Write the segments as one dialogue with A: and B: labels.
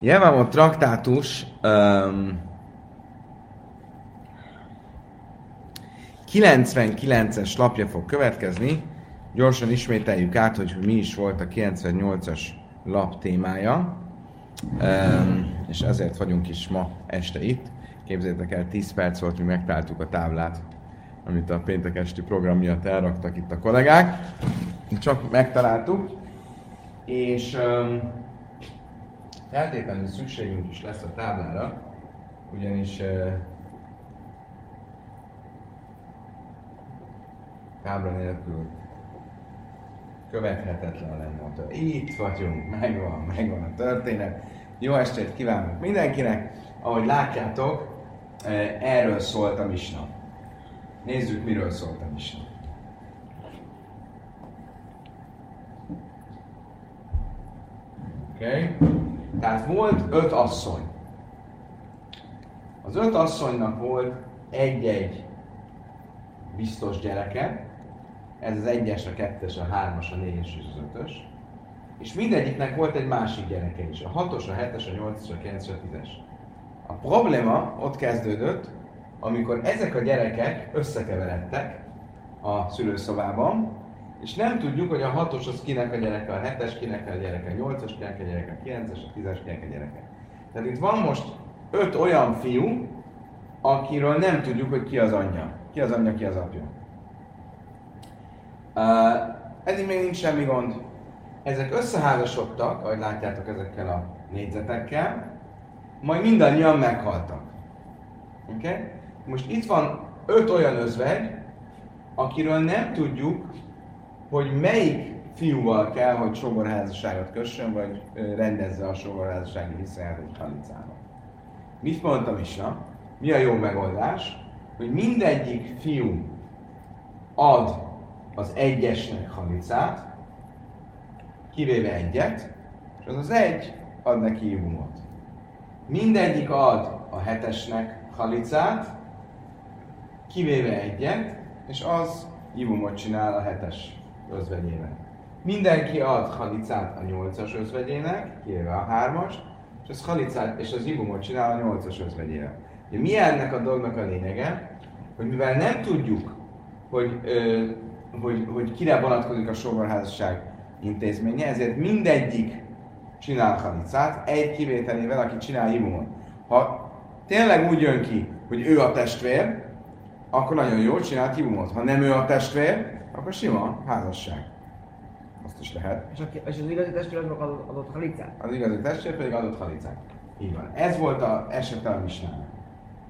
A: Jevamot traktátus um, 99-es lapja fog következni. Gyorsan ismételjük át, hogy mi is volt a 98-as lap témája. Um, és ezért vagyunk is ma este itt. Képzeljétek el, 10 perc volt, mi megtaláltuk a táblát, amit a péntek esti program miatt elraktak itt a kollégák. Csak megtaláltuk. És um, feltétlenül szükségünk is lesz a táblára, ugyanis tábla nélkül követhetetlen lenne a történet. Itt vagyunk, megvan, megvan a történet. Jó estét kívánok mindenkinek! Ahogy látjátok, erről szólt a misna. Nézzük, miről szólt a misna. Okay. Tehát volt öt asszony. Az öt asszonynak volt egy-egy biztos gyereke, ez az egyes, a kettes, a hármas, a négyes és az ötös. És mindegyiknek volt egy másik gyereke is, a hatos, a hetes, a nyolcas, a kilences, a tízes. A probléma ott kezdődött, amikor ezek a gyerekek összekeveredtek a szülőszobában, és nem tudjuk, hogy a hatos az kinek a gyereke, a hetes kinek a gyereke, a nyolcas kinek a gyereke, a kilences, a tízes kinek a gyereke. Tehát itt van most öt olyan fiú, akiről nem tudjuk, hogy ki az anyja. Ki az anyja, ki az apja. Uh, eddig még nincs semmi gond. Ezek összeházasodtak, ahogy látjátok ezekkel a négyzetekkel, majd mindannyian meghaltak. Okay? Most itt van öt olyan özvegy, akiről nem tudjuk, hogy melyik fiúval kell, hogy sogorházasságot kössön, vagy rendezze a sogorházassági viszonyát egy. Mit mondtam is, na? Mi a jó megoldás? Hogy mindegyik fiú ad az egyesnek halicát, kivéve egyet, és az az egy ad neki ivumot. Mindegyik ad a hetesnek halicát, kivéve egyet, és az ivumot csinál a hetes özvegyének. Mindenki ad halicát a nyolcas özvegyének, kivéve a hármas, és az halicát és az ivumot csinál a nyolcas özvegyére. Ugye mi ennek a dolgnak a lényege? Hogy mivel nem tudjuk, hogy, ö, hogy, hogy kire vonatkozik a sogorházasság intézménye, ezért mindegyik csinál halicát, egy kivételével, aki csinál ivumot. Ha tényleg úgy jön ki, hogy ő a testvér, akkor nagyon jó, csinál ivumot. Ha nem ő a testvér, akkor sima házasság. Azt is lehet.
B: És, a, és az igazi testvér azok adott, halicát?
A: Az igazi testvér pedig adott halicát. Így van. Ez volt a esete a misnának.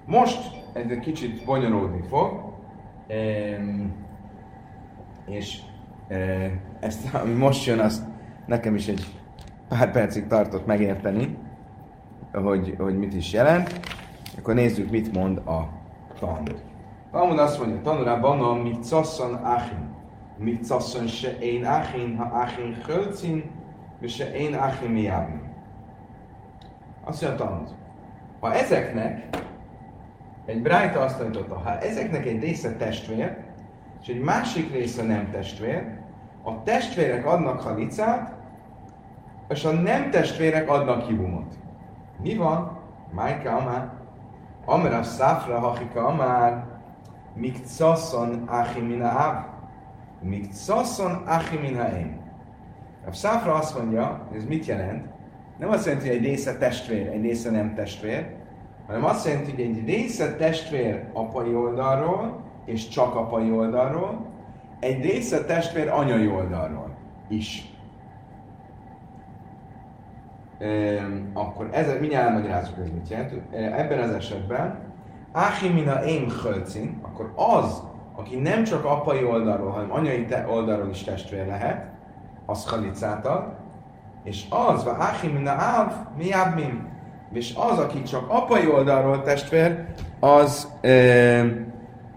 A: Most ez egy kicsit bonyolódni fog, és ezt, ami most jön, azt nekem is egy pár percig tartott megérteni, hogy, hogy mit is jelent. Akkor nézzük, mit mond a Talmud. Talmud azt mondja, tanulában mit szasszon achin. Ha achin hölcin, és se én achin miábni. Azt mondja Talmud. Ha ezeknek egy Brájta azt tanította, ha ezeknek egy része testvér, és egy másik része nem testvér, a testvérek adnak halicát, és a nem testvérek adnak hibumot. Mi van? Májka amár. Amara szafra hachika amár. Mik caszon achimina av. Mik caszon achimina én. A szafra azt mondja, ez mit jelent? Nem azt jelenti, hogy egy része testvér, egy része nem testvér, hanem azt jelenti, hogy egy része testvér apai oldalról, és csak apai oldalról, egy része testvér anyai oldalról is. Ehm, akkor ez, mindjárt elmagyarázunk, ez mit jelent. Ebben az esetben Áhimina én hölcin, akkor az, aki nem csak apai oldalról, hanem anyai oldalról is testvér lehet, az halicát ad, és az, va Áhimina áv, mi ábmim, és az, aki csak apai oldalról testvér, az, e,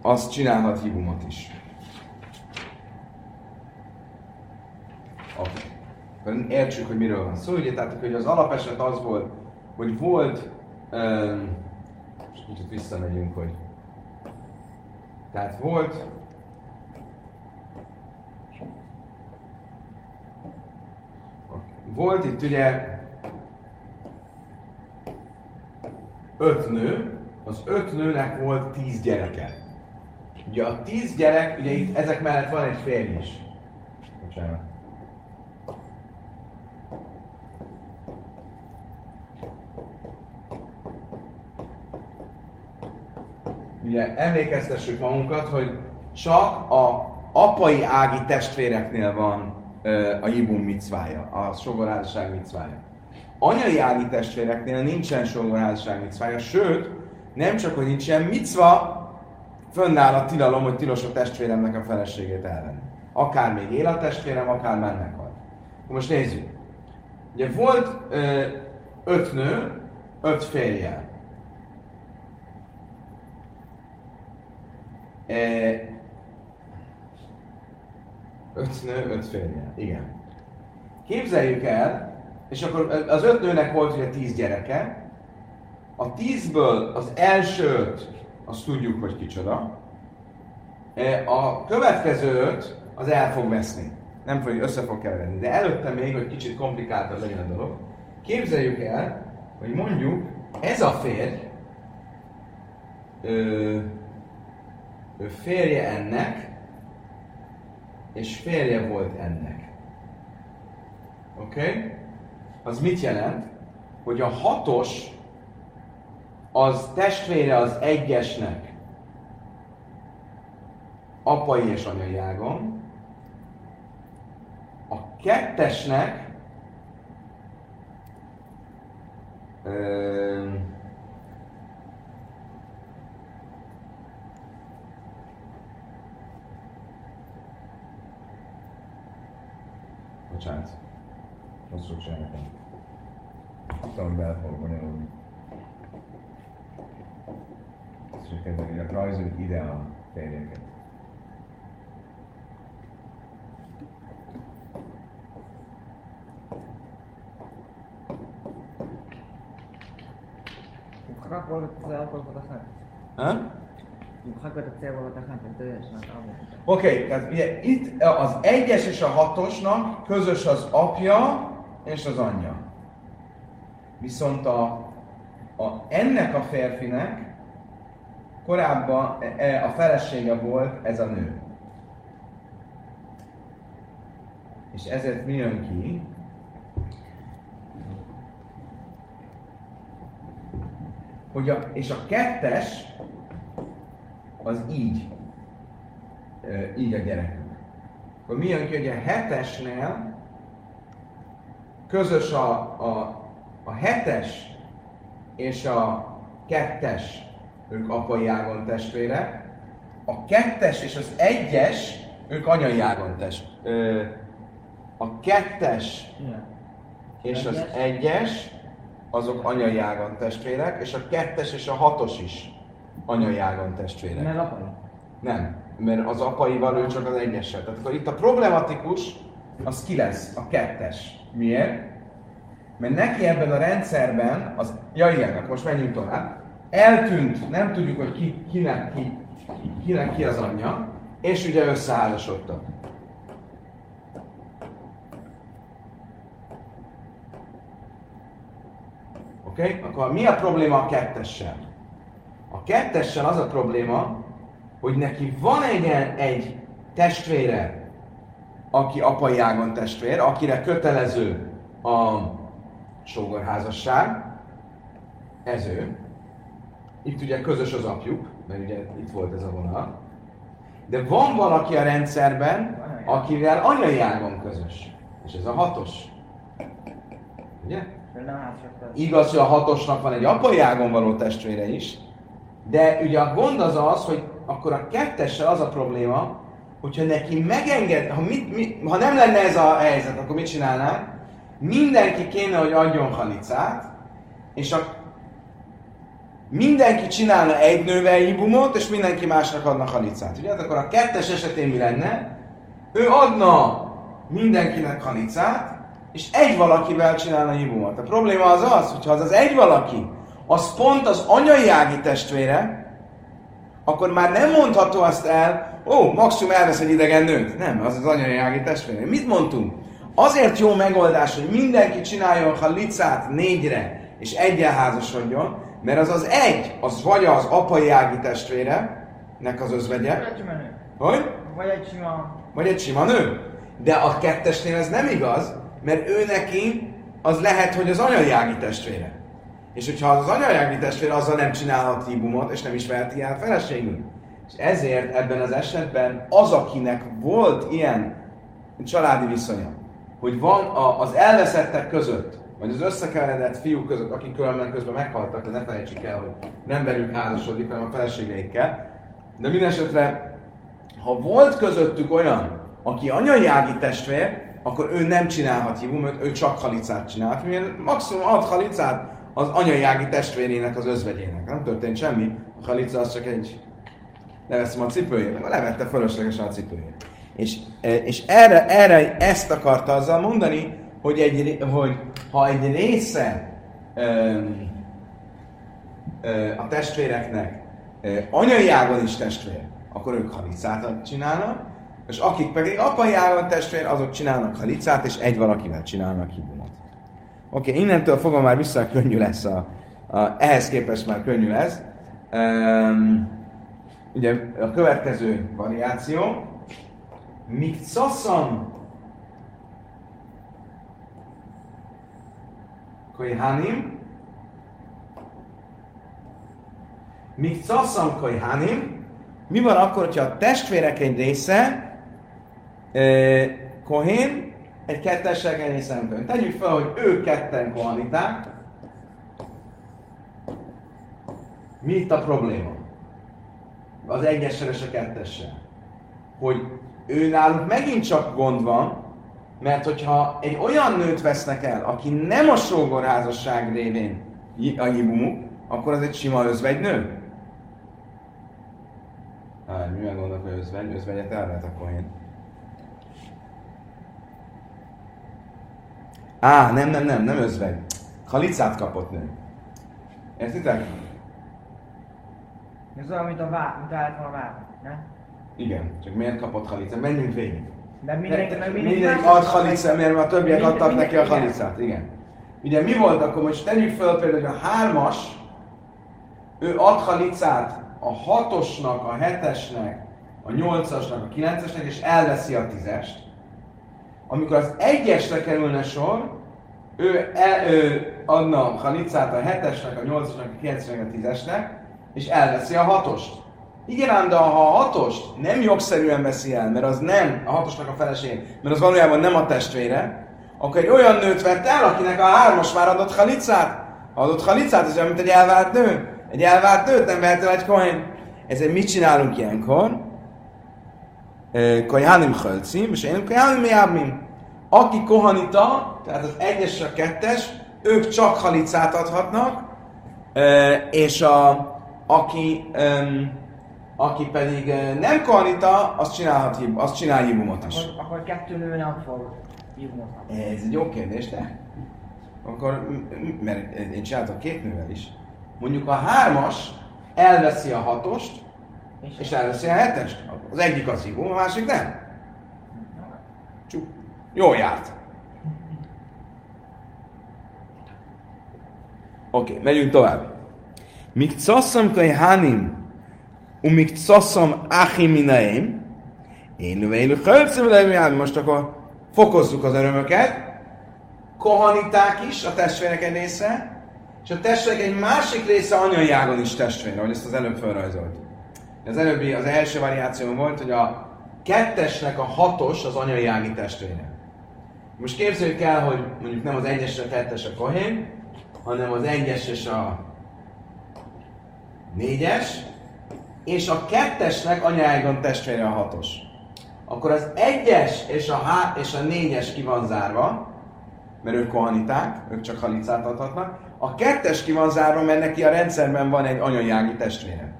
A: az csinálhat hibumot is. Okay. Akkor értsük, hogy miről van szó. Ugye, tehát, hogy az alapeset az volt, hogy volt, um, és kicsit visszamegyünk, hogy tehát volt volt itt ugye öt nő, az öt nőnek volt tíz gyereke. Ugye a tíz gyerek, ugye itt ezek mellett van egy férj is. Bocsánat. Ugye emlékeztessük magunkat, hogy csak a apai ági testvéreknél van ö, a Jibum micvája, a sogorházasság micvája. Anyai ági testvéreknél nincsen sogorházasság micvája, sőt, nem csak, hogy nincsen micva, fönnáll a tilalom, hogy tilos a testvéremnek a feleségét elvenni. Akár még él a testvérem, akár már meghalt. Most nézzük. Ugye volt ö, öt nő, öt férjel. E, öt nő, öt férjel. Igen. Képzeljük el, és akkor az öt nőnek volt ugye tíz gyereke. A tízből az első öt, azt tudjuk, hogy kicsoda. E, A következő öt, az el fog veszni. Nem fog, össze fog keveredni. De előtte még, hogy kicsit komplikáltabb legyen a dolog, képzeljük el, hogy mondjuk ez a férj, ö, ő férje ennek, és férje volt ennek. Oké? Okay? Az mit jelent? Hogy a hatos az testvére az egyesnek apai és anyai ágon, a kettesnek ö, which answer? What's
B: the channel thing? Coming back or
A: whatever.
B: So كده إلى ترايز الإيد على تاني كده. قرأت
A: Oké, okay, tehát ugye itt az egyes és a hatosnak közös az apja és az anyja. Viszont a, a ennek a férfinek korábban e, e, a felesége volt ez a nő. És ezért mi jön ki? Hogy a, és a kettes az így így a gyerekünk. Akkor mi jön ki, hogy a hetesnél közös a, a, a hetes és a kettes, ők apai ágon testvérek, a kettes és az egyes, ők anyai ágon test. A kettes és az
B: egyes,
A: azok anyai ágon testvérek, és a kettes és a hatos is anyai ágon testvérek.
B: Mert apai.
A: Nem, mert az apaival ő csak az egyessel. Tehát akkor itt a problematikus, az ki lesz? A kettes. Miért? Mert neki ebben a rendszerben, az, ja igen, most menjünk tovább, eltűnt, nem tudjuk, hogy ki, kinek, ki, kinek ki az anyja, és ugye összeházasodtak. Oké? Okay? Akkor mi a probléma a kettessel? A kettessel az a probléma, hogy neki van egy, egy testvére, aki apai ágon testvér, akire kötelező a sógorházasság, ez ő. Itt ugye közös az apjuk, mert ugye itt volt ez a vonal. De van valaki a rendszerben, akivel anyai ágon közös. És ez a hatos. Ugye?
B: Házasodtál.
A: Igaz, hogy a hatosnak van egy apai ágon való testvére is, de ugye a gond az az, hogy akkor a kettessel az a probléma, hogyha neki megenged, ha, mit, mit, ha nem lenne ez a helyzet, akkor mit csinálnánk? Mindenki kéne, hogy adjon halicát, és a, mindenki csinálna egy nővel hibumot, és mindenki másnak adna halicát. Ugye? Hát akkor a kettes esetén mi lenne? Ő adna mindenkinek halicát, és egy valakivel csinálna hibumot. A probléma az az, hogyha az az egy valaki, az pont az anyai ági testvére, akkor már nem mondható azt el, ó, maximum elvesz egy idegen nőt. Nem, az az anyai ági testvére. Mit mondtunk? Azért jó megoldás, hogy mindenki csináljon halicát négyre, és egyen házasodjon, Mert az az egy, az vagy az apai ági testvére, nek az özvegye,
B: Vagy egy sima nő.
A: hogy?
B: Vagy egy sima...
A: Vagy egy sima nő. De a kettesnél ez nem igaz, mert ő neki az lehet, hogy az anyai ági testvére. És hogyha az, az anyai ági testvére, azzal nem csinálhat híbumot, és nem is veheti el feleségül. És ezért ebben az esetben az, akinek volt ilyen családi viszonya, hogy van a, az elveszettek között, vagy az összekeveredett fiúk között, akik különben közben meghaltak, de ne felejtsük el, hogy nem velük házasodik, hanem a feleségeikkel. De minden esetre, ha volt közöttük olyan, aki anyai ági testvér, akkor ő nem csinálhat hívumot, ő csak halicát csinálhat, mivel maximum ad halicát az anyai ági testvérének, az özvegyének. Nem történt semmi, a halica az csak egy leveszem a cipőjét, levette fölöslegesen a cipőjét. És, e, és erre, erre ezt akarta azzal mondani, hogy, egy, hogy ha egy része öm, ö, a testvéreknek ö, anyai ágon is testvér, akkor ők halicát csinálnak, és akik pedig apai ágon testvér, azok csinálnak halicát, és egy valakivel csinálnak hibumot. Oké, okay, innentől fogva már vissza könnyű lesz a, a, ehhez képest már könnyű lesz. Um, ugye a következő variáció, Mikcaszam Koihanim Mikcaszam Koihanim Mi van akkor, hogyha a testvérek egy része eh, Kohén, egy kettessel nem Kohén. Tegyük fel, hogy ők ketten kohaniták. Mi itt a probléma? Az egyessel és a kettessel. Hogy ő náluk megint csak gond van, mert hogyha egy olyan nőt vesznek el, aki nem a sógorházasság révén a jibumuk, akkor az egy sima özvegynő. Hát, mivel gondolok, hogy özvegy? Özvegyet el lehet akkor én. Á, nem, nem, nem, nem özvegy. Halicát kapott nő. Értitek?
B: Ez olyan, mint a vár, mint lehet volna vár, nem?
A: Igen, csak miért kapott halicát? Menjünk végig.
B: De mindenki, meg
A: Mindenki
B: mindenki
A: ad halicát, mert a többiek adtak neki a halicát, igen. Ugye mi volt akkor, most tegyük fel például, hogy a hármas, ő ad halicát a hatosnak, a hetesnek, a nyolcasnak, a kilencesnek, és elveszi a tízest. Amikor az egyesre kerülne sor, ő, el, ő adna halicát a hetesnek, a nyolcasnak, a kilencesnek, a tízesnek, és elveszi a hatost. Igen ám, de ha a hatost nem jogszerűen veszi el, mert az nem a hatosnak a feleség, mert az valójában nem a testvére, akkor egy olyan nőt vett el, akinek a hármas már adott halicát. Ha adott halicát, ez olyan, mint egy elvált nő. Egy elvált nőt nem vehet el egy kohén. Ezért mit csinálunk ilyenkor? Kohanim hölcim, és én kohanim jábmim. Aki kohanita, tehát az egyes és a kettes, ők csak halicát adhatnak, és a, aki, aki pedig nem kohanita, az csinálhat, az csinál hibumot is.
B: Akkor, akkor kettő nő nem fog hívni.
A: Ez egy jó kérdés, de akkor, mert én csináltam két nővel is. Mondjuk a hármas elveszi a hatost, és elveszi a hetest. Az egyik az hívó, a másik nem. Csuk. Jól járt. Oké, okay, megyünk tovább. Mik casszam kai hanim, um mik casszam achim minaim, én növénylő hölcem most akkor fokozzuk az örömöket. Kohaniták is, a testvérek egy része, és a testvérek egy másik része anyai ágon is testvére, ahogy ezt az előbb felrajzolt. Az előbbi, az első variáció volt, hogy a kettesnek a hatos az anyai ági testvére. Most képzeljük el, hogy mondjuk nem az egyes a kettes a kohén, hanem az egyes és a négyes, és a kettesnek anyágon testvére a hatos. Akkor az egyes és a, há- és a négyes ki van zárva, mert ők kohaniták, ők csak halicát adhatnak. A kettes ki van zárva, mert neki a rendszerben van egy anyai ági testvére.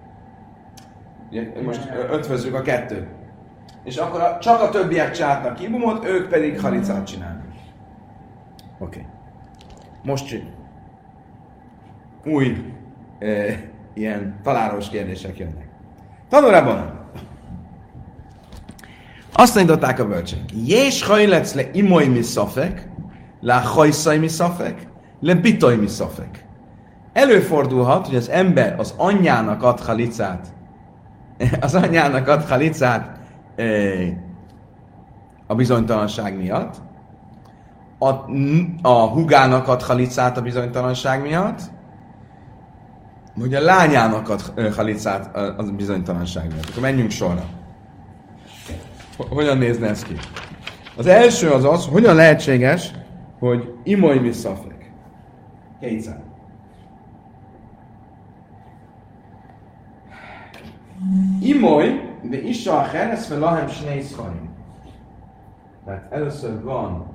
A: Ugye, most ötvözzük a kettőt. És akkor a, csak a többiek csináltak kibumot, ők pedig halicát csinálnak. Oké. Okay. Most. Új e, ilyen találós kérdések jönnek. Tanulában azt tanították a bölcsek. Jés hajlec le imoly mi szafek, le hajszaj mi szafek, le bitoly mi szafek. Előfordulhat, hogy az ember az anyjának ad halicát, az anyjának ad halicát a bizonytalanság miatt, a, a hugának ad halicát a bizonytalanság miatt, hogy a lányának ad halicát a, bizonytalanság miatt. Akkor menjünk sorra. Hogyan nézne ez ki? Az első az az, hogyan lehetséges, hogy imoly mi szafek. Kétszer. Imoly, de isa a heres fel lahem snei szharim. Tehát először van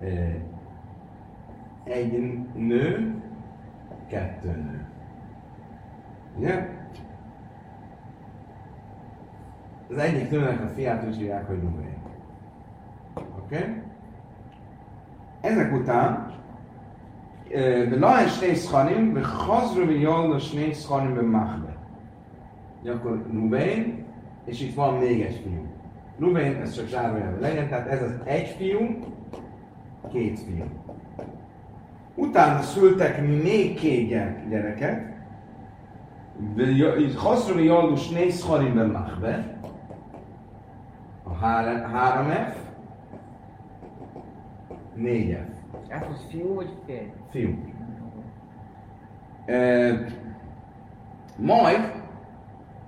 A: eh, egy nő, kettő nő. Ugye? Az egyik nőnek a fiát úgy hívják, hogy. Oké? Okay? Ezek után ולא שני סכנים, וחוזרו מיון לשני סכנים במחנה. Akkor Ruben, és itt van még egy fiú. Ruben, ez csak zárványában legyen, tehát ez az egy fiú, két fiú. Utána szültek még két gyereket, Haszrom Jaldus néz Harimben Mahbe, a 3F, 4F.
B: Hát, hogy fiú vagy fél?
A: Fiú. E, majd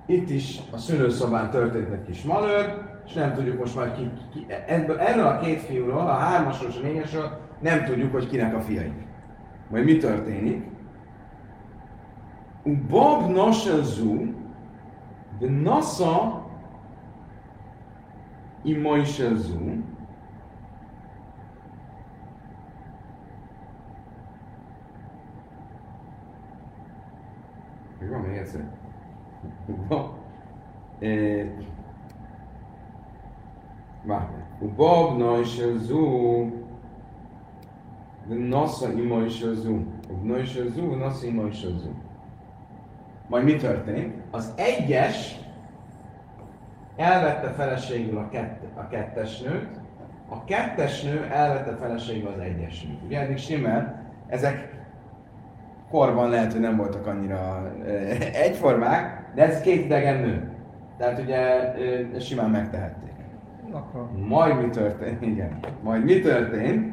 A: itt is a szülőszobán történt egy kis malőr, és nem tudjuk most már ki, ki e, ebből, erről a két fiúról, a hármasról és a négyesről nem tudjuk, hogy kinek a fiai. Majd mi történik? Bob Noselzu, de Nasa Imaiselzu, zu, Még van még egyszer. ובו של זו ונוסע עמו של זו. ובנו של זו ונוסע עמו של זו. Majd mi történik? Az egyes elvette feleségül a, kett, a kettes nőt, a kettes nő elvette feleségül az egyes nőt. Ugye eddig stimmel, ezek korban lehet, hogy nem voltak annyira egyformák, de ez két idegen nő. Tehát ugye simán megtehették.
B: Akkor.
A: Majd mi történt? Igen. Majd mi történt?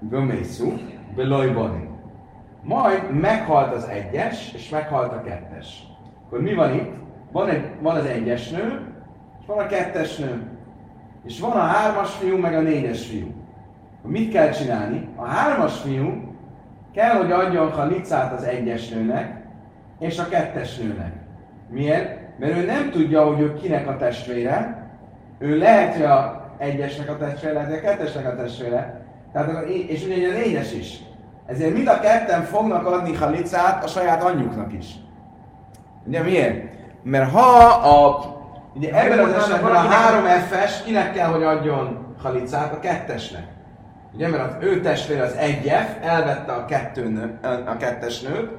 A: Bömészú, Belojbani. Majd meghalt az egyes, és meghalt a kettes. Akkor mi van itt? Van, egy, van az egyes nő, és van a kettes nő. És van a hármas fiú, meg a négyes fiú. Mit kell csinálni? A hármas fiú kell, hogy adjon halicát az egyes nőnek, és a kettes nőnek. Miért? Mert ő nem tudja, hogy ő kinek a testvére, ő lehet, hogy a egyesnek a testvére, lehet, hogy a kettesnek a testvére, tehát, és ugye a négyes is. Ezért mind a ketten fognak adni halicát a saját anyjuknak is. Ugye miért? Mert ha a, ugye ebben az esetben a három F-es kinek kell, hogy adjon halicát? A kettesnek. Ugye, mert az ő testvére az egy F, elvette a, kettő nő, a kettes nőt,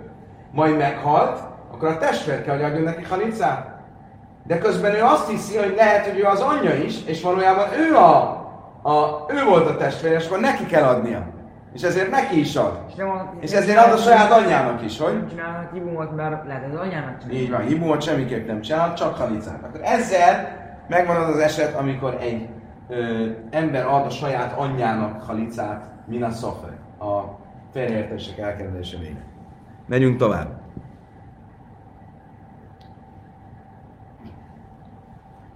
A: majd meghalt, akkor a testvér kell, hogy adjon neki halicát. De közben ő azt hiszi, hogy lehet, hogy ő az anyja is, és valójában ő, a, a, ő volt a testvér, és akkor neki kell adnia. És ezért neki is ad. És, nem a, és ezért ad a saját anyjának is, hogy?
B: Nem csinálnak hibumot, mert lehet az anyjának csinálni.
A: Így van, hibumot semmiképp nem csinál, csak halicát. Akkor ezzel megvan az az eset, amikor egy ö, ember ad a saját anyjának halicát, mina szofer, a félreértések elkerülése végén. Megyünk tovább.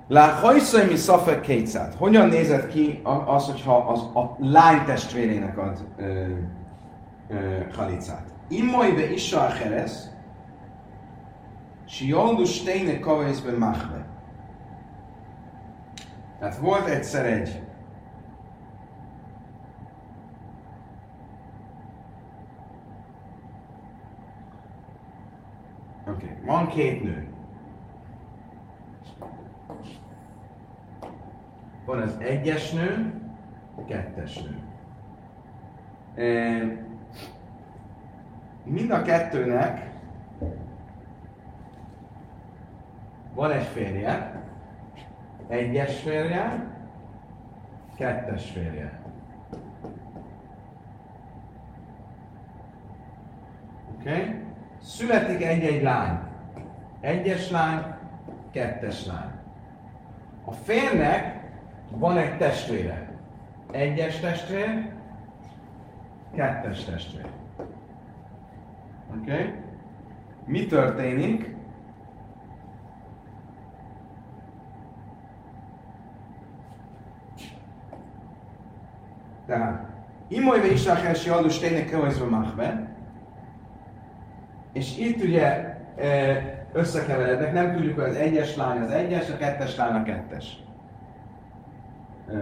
A: La hajszai mi szafek kétszát. Hogyan nézett ki az, hogyha az, a lány testvérének ad ö, ö, halicát? Immoi be isa a heresz, si joldu steine kavaészben machbe. Tehát volt egyszer egy Oké, okay. van két nő. Van az egyes nő, a kettes nő. Mind a kettőnek van egy férje, egyes férje, kettes férje. Oké? Okay? Születik egy-egy lány. Egyes lány, kettes lány. A férnek van egy testvére. Egyes testvér, kettes testvér. Oké? Okay? Mi történik? Tehát, Imoly ve Isaacher si adó stejnek kövajzva és itt ugye e, összekeverednek, nem tudjuk, hogy az egyes lány az egyes, a kettes lány a kettes. E,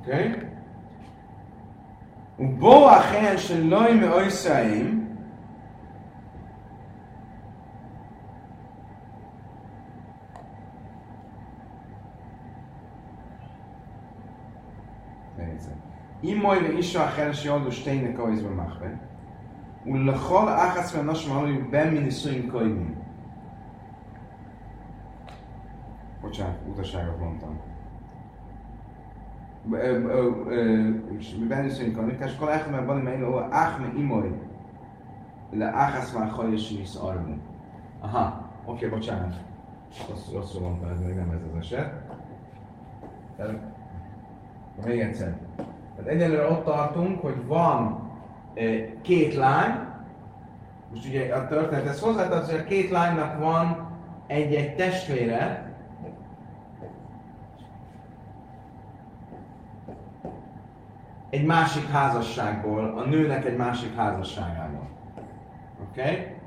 A: Oké. Okay. Boa helyen, se loj me אם מוי ואישו אחר שיולדו שתי נקויז במחבה, ולכל אחת מהנושאים הללו בין מנישואים קודמים. Bocsánat, utaságot mondtam. בנישואים קודמים, כאשר כל אחד מהבנים האלו הוא אח מאימוי לאחס מהחודש שנסערנו. Aha, oké, okay, bocsánat. Rossz, rosszul mondtam, ez még nem ez az eset. Tehát egyelőre ott tartunk, hogy van e, két lány, most ugye a történet ez hozzátartozik, hogy a két lánynak van egy-egy testvére, egy másik házasságból, a nőnek egy másik házasságából. Oké? Okay?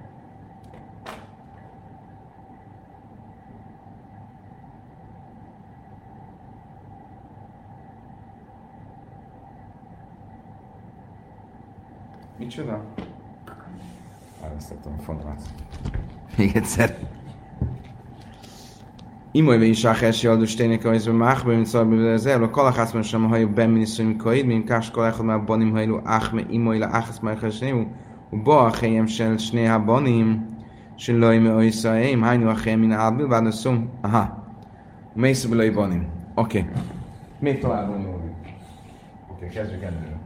A: Micsoda? Elvesztettem a fonalat. Még egyszer. Imolyve is a hesi aldus tényleg, hogy ez a máhbe, mint szóval ez el, a kalachászban sem a hajú beminisztőim kaid, mint kás kalachod már banim hajló áhme imolyla áhász már hesnéú, ba a helyem sem snéha banim, se lajme oiszaim, hányú a helyem min álbil, vád a szum, aha, mész banim. Oké. Még tovább van Oké, kezdjük előre.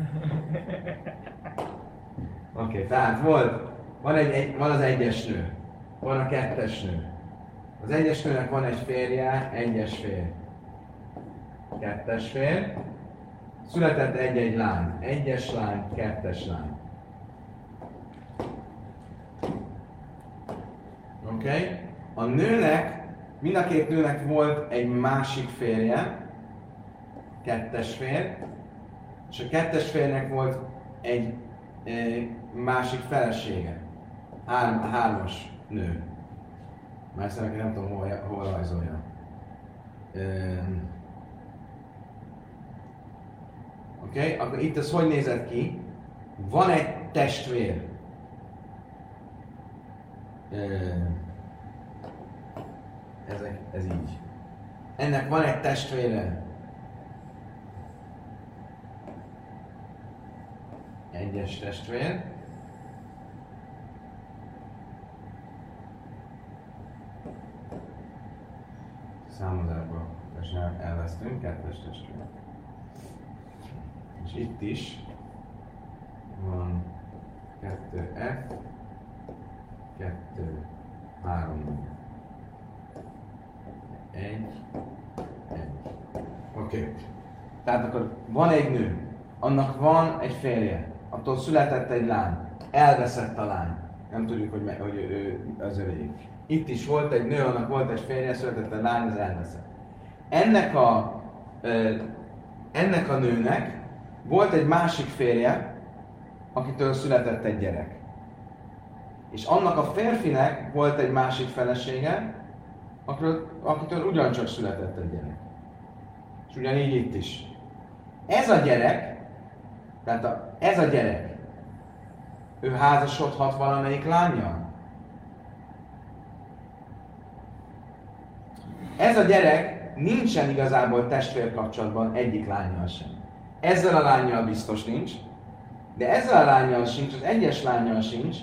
A: Oké, okay, tehát volt, van, egy, egy, van az egyes nő, van a kettes nő. Az egyes nőnek van egy férje, egyes férj. Kettes férj. Született egy-egy lány. Egyes lány, kettes lány. Oké? Okay? A nőnek, mind a két nőnek volt egy másik férje, kettes férj, és a kettes férnek volt egy e, másik felesége, Három, hármas nő. Már ezt nem tudom, hol, hol rajzolja. Oké, okay? akkor itt ez hogy nézett ki? Van egy testvér. Ez, ez így. Ennek van egy testvére, egyes testvér. Számozásba elvesztünk, kettes testvér. És itt is van kettő F, kettő, három, egy, egy. Oké. Okay. Tehát akkor van egy nő, annak van egy férje, attól született egy lány, elveszett a lány. Nem tudjuk, hogy, hogy ő az övé. Itt is volt egy nő, annak volt egy férje, született egy lány, az elveszett. Ennek a, ennek a nőnek volt egy másik férje, akitől született egy gyerek. És annak a férfinek volt egy másik felesége, akitől, akitől ugyancsak született egy gyerek. És ugyanígy itt is. Ez a gyerek tehát a, ez a gyerek, ő házasodhat valamelyik lánya? Ez a gyerek nincsen igazából testvérkapcsolatban egyik lányjal sem. Ezzel a lányjal biztos nincs, de ezzel a lányjal sincs, az egyes lányjal sincs,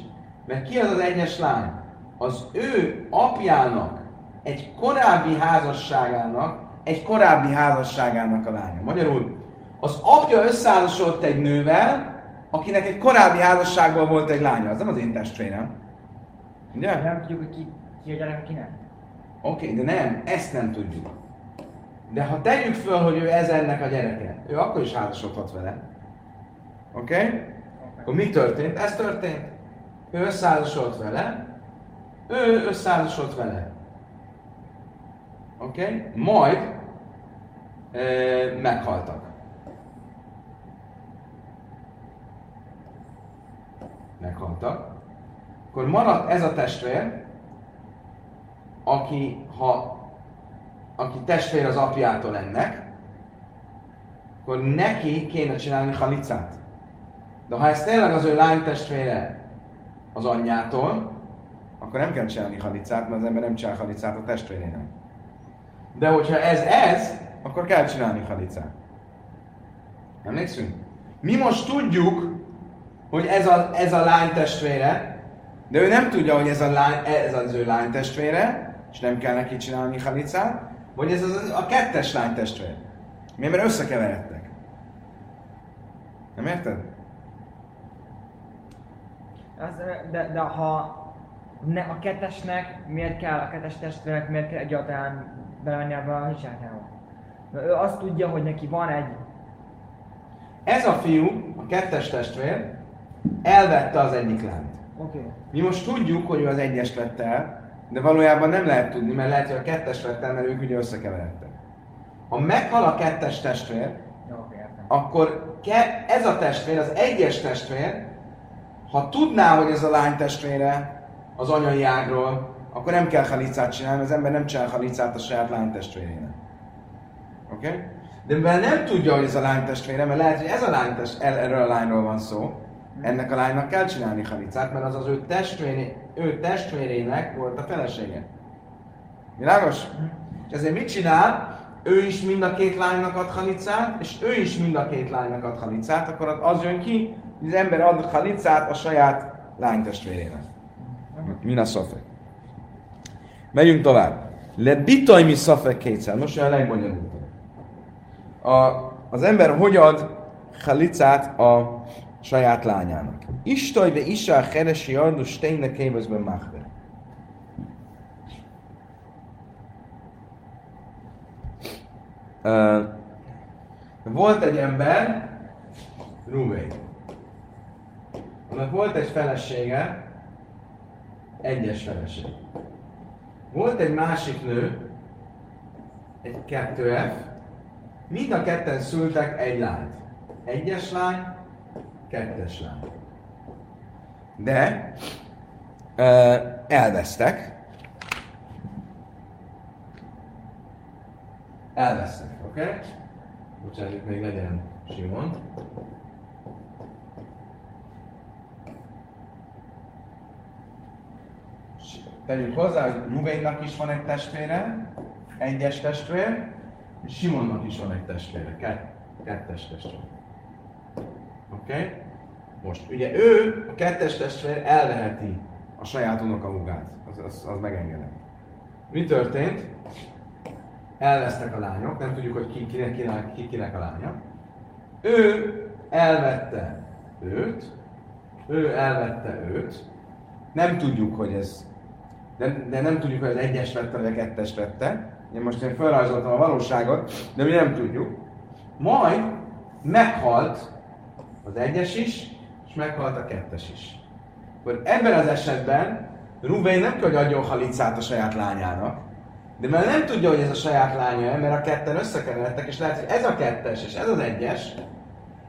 A: mert ki az az egyes lány? Az ő apjának, egy korábbi házasságának egy korábbi házasságának a lánya. Magyarul, az apja összeházasodott egy nővel, akinek egy korábbi házasságból volt egy lánya. Az nem az én testvérem. Ugye?
B: Nem tudjuk, hogy ki, ki a gyerek, ki nem.
A: Oké, okay, de nem, ezt nem tudjuk. De ha tegyük föl, hogy ő ez ennek a gyereke, ő akkor is házasodhat vele. Oké? Okay? Akkor mi történt? Ez történt. Ő összeházasodott vele, ő összeházasodott vele. Oké? Okay? Majd e, meghaltak. Meghaltak. Akkor maradt ez a testvér, aki, ha, aki testvér az apjától ennek, akkor neki kéne csinálni halicát. De ha ez tényleg az ő lány testvére az anyjától, akkor nem kell csinálni halicát, mert az ember nem csinál halicát a testvérének. De hogyha ez ez, akkor kell csinálni halicát. Emlékszünk? Mi most tudjuk, hogy ez a, ez a lány testvére, de ő nem tudja, hogy ez, a lány, ez az ő lány testvére, és nem kell neki csinálni halicát, vagy ez az, a kettes lány testvér. Miért? Mert összekeveredtek. Nem érted?
B: Az, de, de ha ne, a kettesnek miért kell, a kettes testvérnek miért kell egyáltalán belemenni ebbe a hicsátába? Mert ő azt tudja, hogy neki van egy...
A: Ez a fiú, a kettes testvér, elvette az egyik lányt.
B: Okay.
A: Mi most tudjuk, hogy ő az egyes vette el, de valójában nem lehet tudni, mert lehet, hogy a kettes vette el, mert ők ugye összekeveredtek. Ha meghal a kettes testvér,
B: értem.
A: akkor ke- ez a testvér, az egyes testvér, ha tudná, hogy ez a lány testvére az anyai ágról, akkor nem kell halicát csinálni, az ember nem csinál halicát a saját lány testvérének. Oké? Okay? De mivel nem tudja, hogy ez a lány testvére, mert lehet, hogy ez a lány test, erről a lányról van szó, ennek a lánynak kell csinálni halicát, mert az az ő, testvéré, ő testvérének volt a felesége. Világos? És ezért mit csinál? Ő is mind a két lánynak ad halicát, és ő is mind a két lánynak ad halicát, akkor az jön ki, hogy az ember ad halicát a saját lánytestvérének. Min a szafek. Megyünk tovább. Le bitaj mi szafek kétszer. Most olyan legbonyolultabb. Az ember hogy ad halicát a saját lányának? Istaj be isá heresi ardu steinek kévezben machber. Uh, volt egy ember, Rubén. Annak volt egy felesége, egyes feleség. Volt egy másik nő, egy 2F, mind a ketten szültek egy lányt. Egyes lány, kettes lány. De elvesztek. Elvesztek, oké? Okay? Bocsánat, még legyen Simon. Tegyük hozzá, hogy Ruvénnak is van egy testvére, egyes testvér, és Simonnak is van egy testvére, kett, kettes testvér. Okay? Most, ugye ő, a kettes testvér elveheti a saját unokahúgát, az, az, az megengedett. Mi történt? Elvesztek a lányok, nem tudjuk, hogy ki kinek, kinek, ki kinek a lánya. Ő elvette őt, ő elvette őt, nem tudjuk, hogy ez de, de nem tudjuk, hogy az egyes vette, vagy a kettes vette. Én most én felrajzoltam a valóságot, de mi nem tudjuk. Majd meghalt az egyes is, és meghalt a kettes is. Akkor ebben az esetben Ruvén nem kell, hogy adjon halicát a saját lányának, de mert nem tudja, hogy ez a saját lánya, mert a ketten összekeveredtek, és lehet, hogy ez a kettes, és ez az egyes,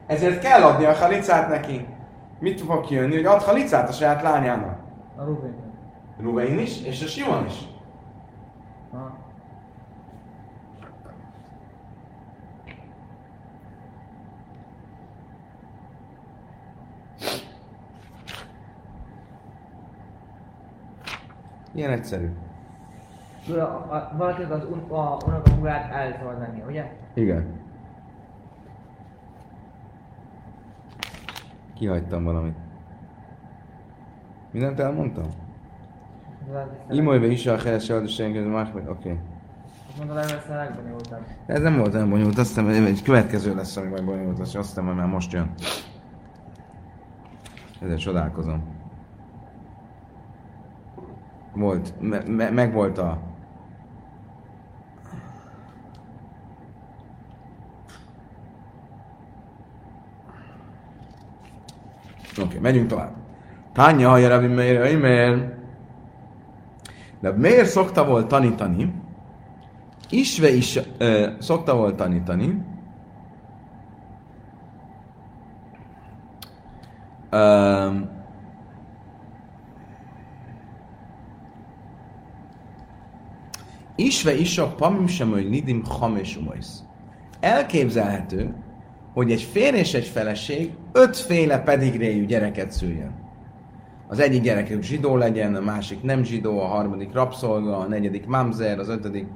A: ezért kell adni a halicát neki. Mit fog kijönni, hogy ad halicát a saját lányának?
B: A Rubén.
A: Ruvain is, és a Simon is.
B: Ha.
A: Ilyen egyszerű.
B: Tudod, a, a, valakinek az un, a unokahúgát el tudod venni, ugye?
A: Igen. Kihagytam valamit. Mindent elmondtam? Imolve is a heres más meg, oké.
B: mondod,
A: ez nem volt olyan bonyolult, azt hiszem, egy következő lesz, ami majd bonyolult lesz, azt hiszem, hogy már most jön. Ezzel csodálkozom. Volt, me, me, meg volt a... Oké, okay, megyünk tovább. Tánya, hajja Rabbi Meir, Meir. De miért szokta volt tanítani, Isve is ö, szokta volt tanítani, Um, Isve is a pamim sem, hogy nidim hames umajsz. Elképzelhető, hogy egy férj és egy feleség ötféle pedigréjű gyereket szüljön. Az egyik gyerekük zsidó legyen, a másik nem zsidó, a harmadik rabszolga, a negyedik mamzer, az ötödik.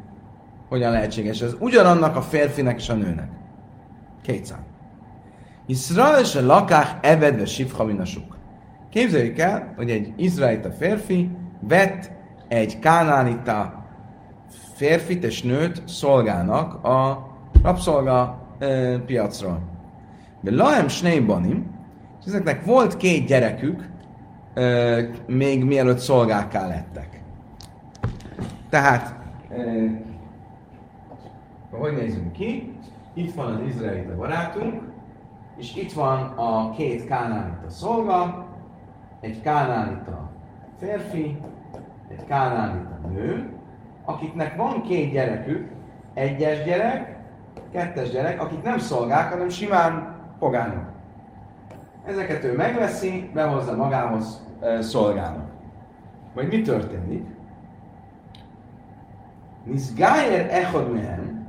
A: Hogyan lehetséges ez? Ugyanannak a férfinek és a nőnek. Két szám. Iszrael se lakák evedve sifha minasuk. Képzeljük el, hogy egy izraelita férfi vett egy kánánita férfit és nőt szolgának a rabszolga e, piacról. De Laem Sneibanim, és ezeknek volt két gyerekük, e, még mielőtt szolgákká lettek. Tehát, e, hogy nézünk ki? Itt van az izraelita barátunk, és itt van a két kánánita szolga, egy kánánita férfi, egy kánánita nő, akiknek van két gyerekük, egyes gyerek, kettes gyerek, akik nem szolgák, hanem simán pogányok. Ezeket ő megveszi, behozza magához e, szolgálnak. Majd mi történik? Nizgájer echod mehem.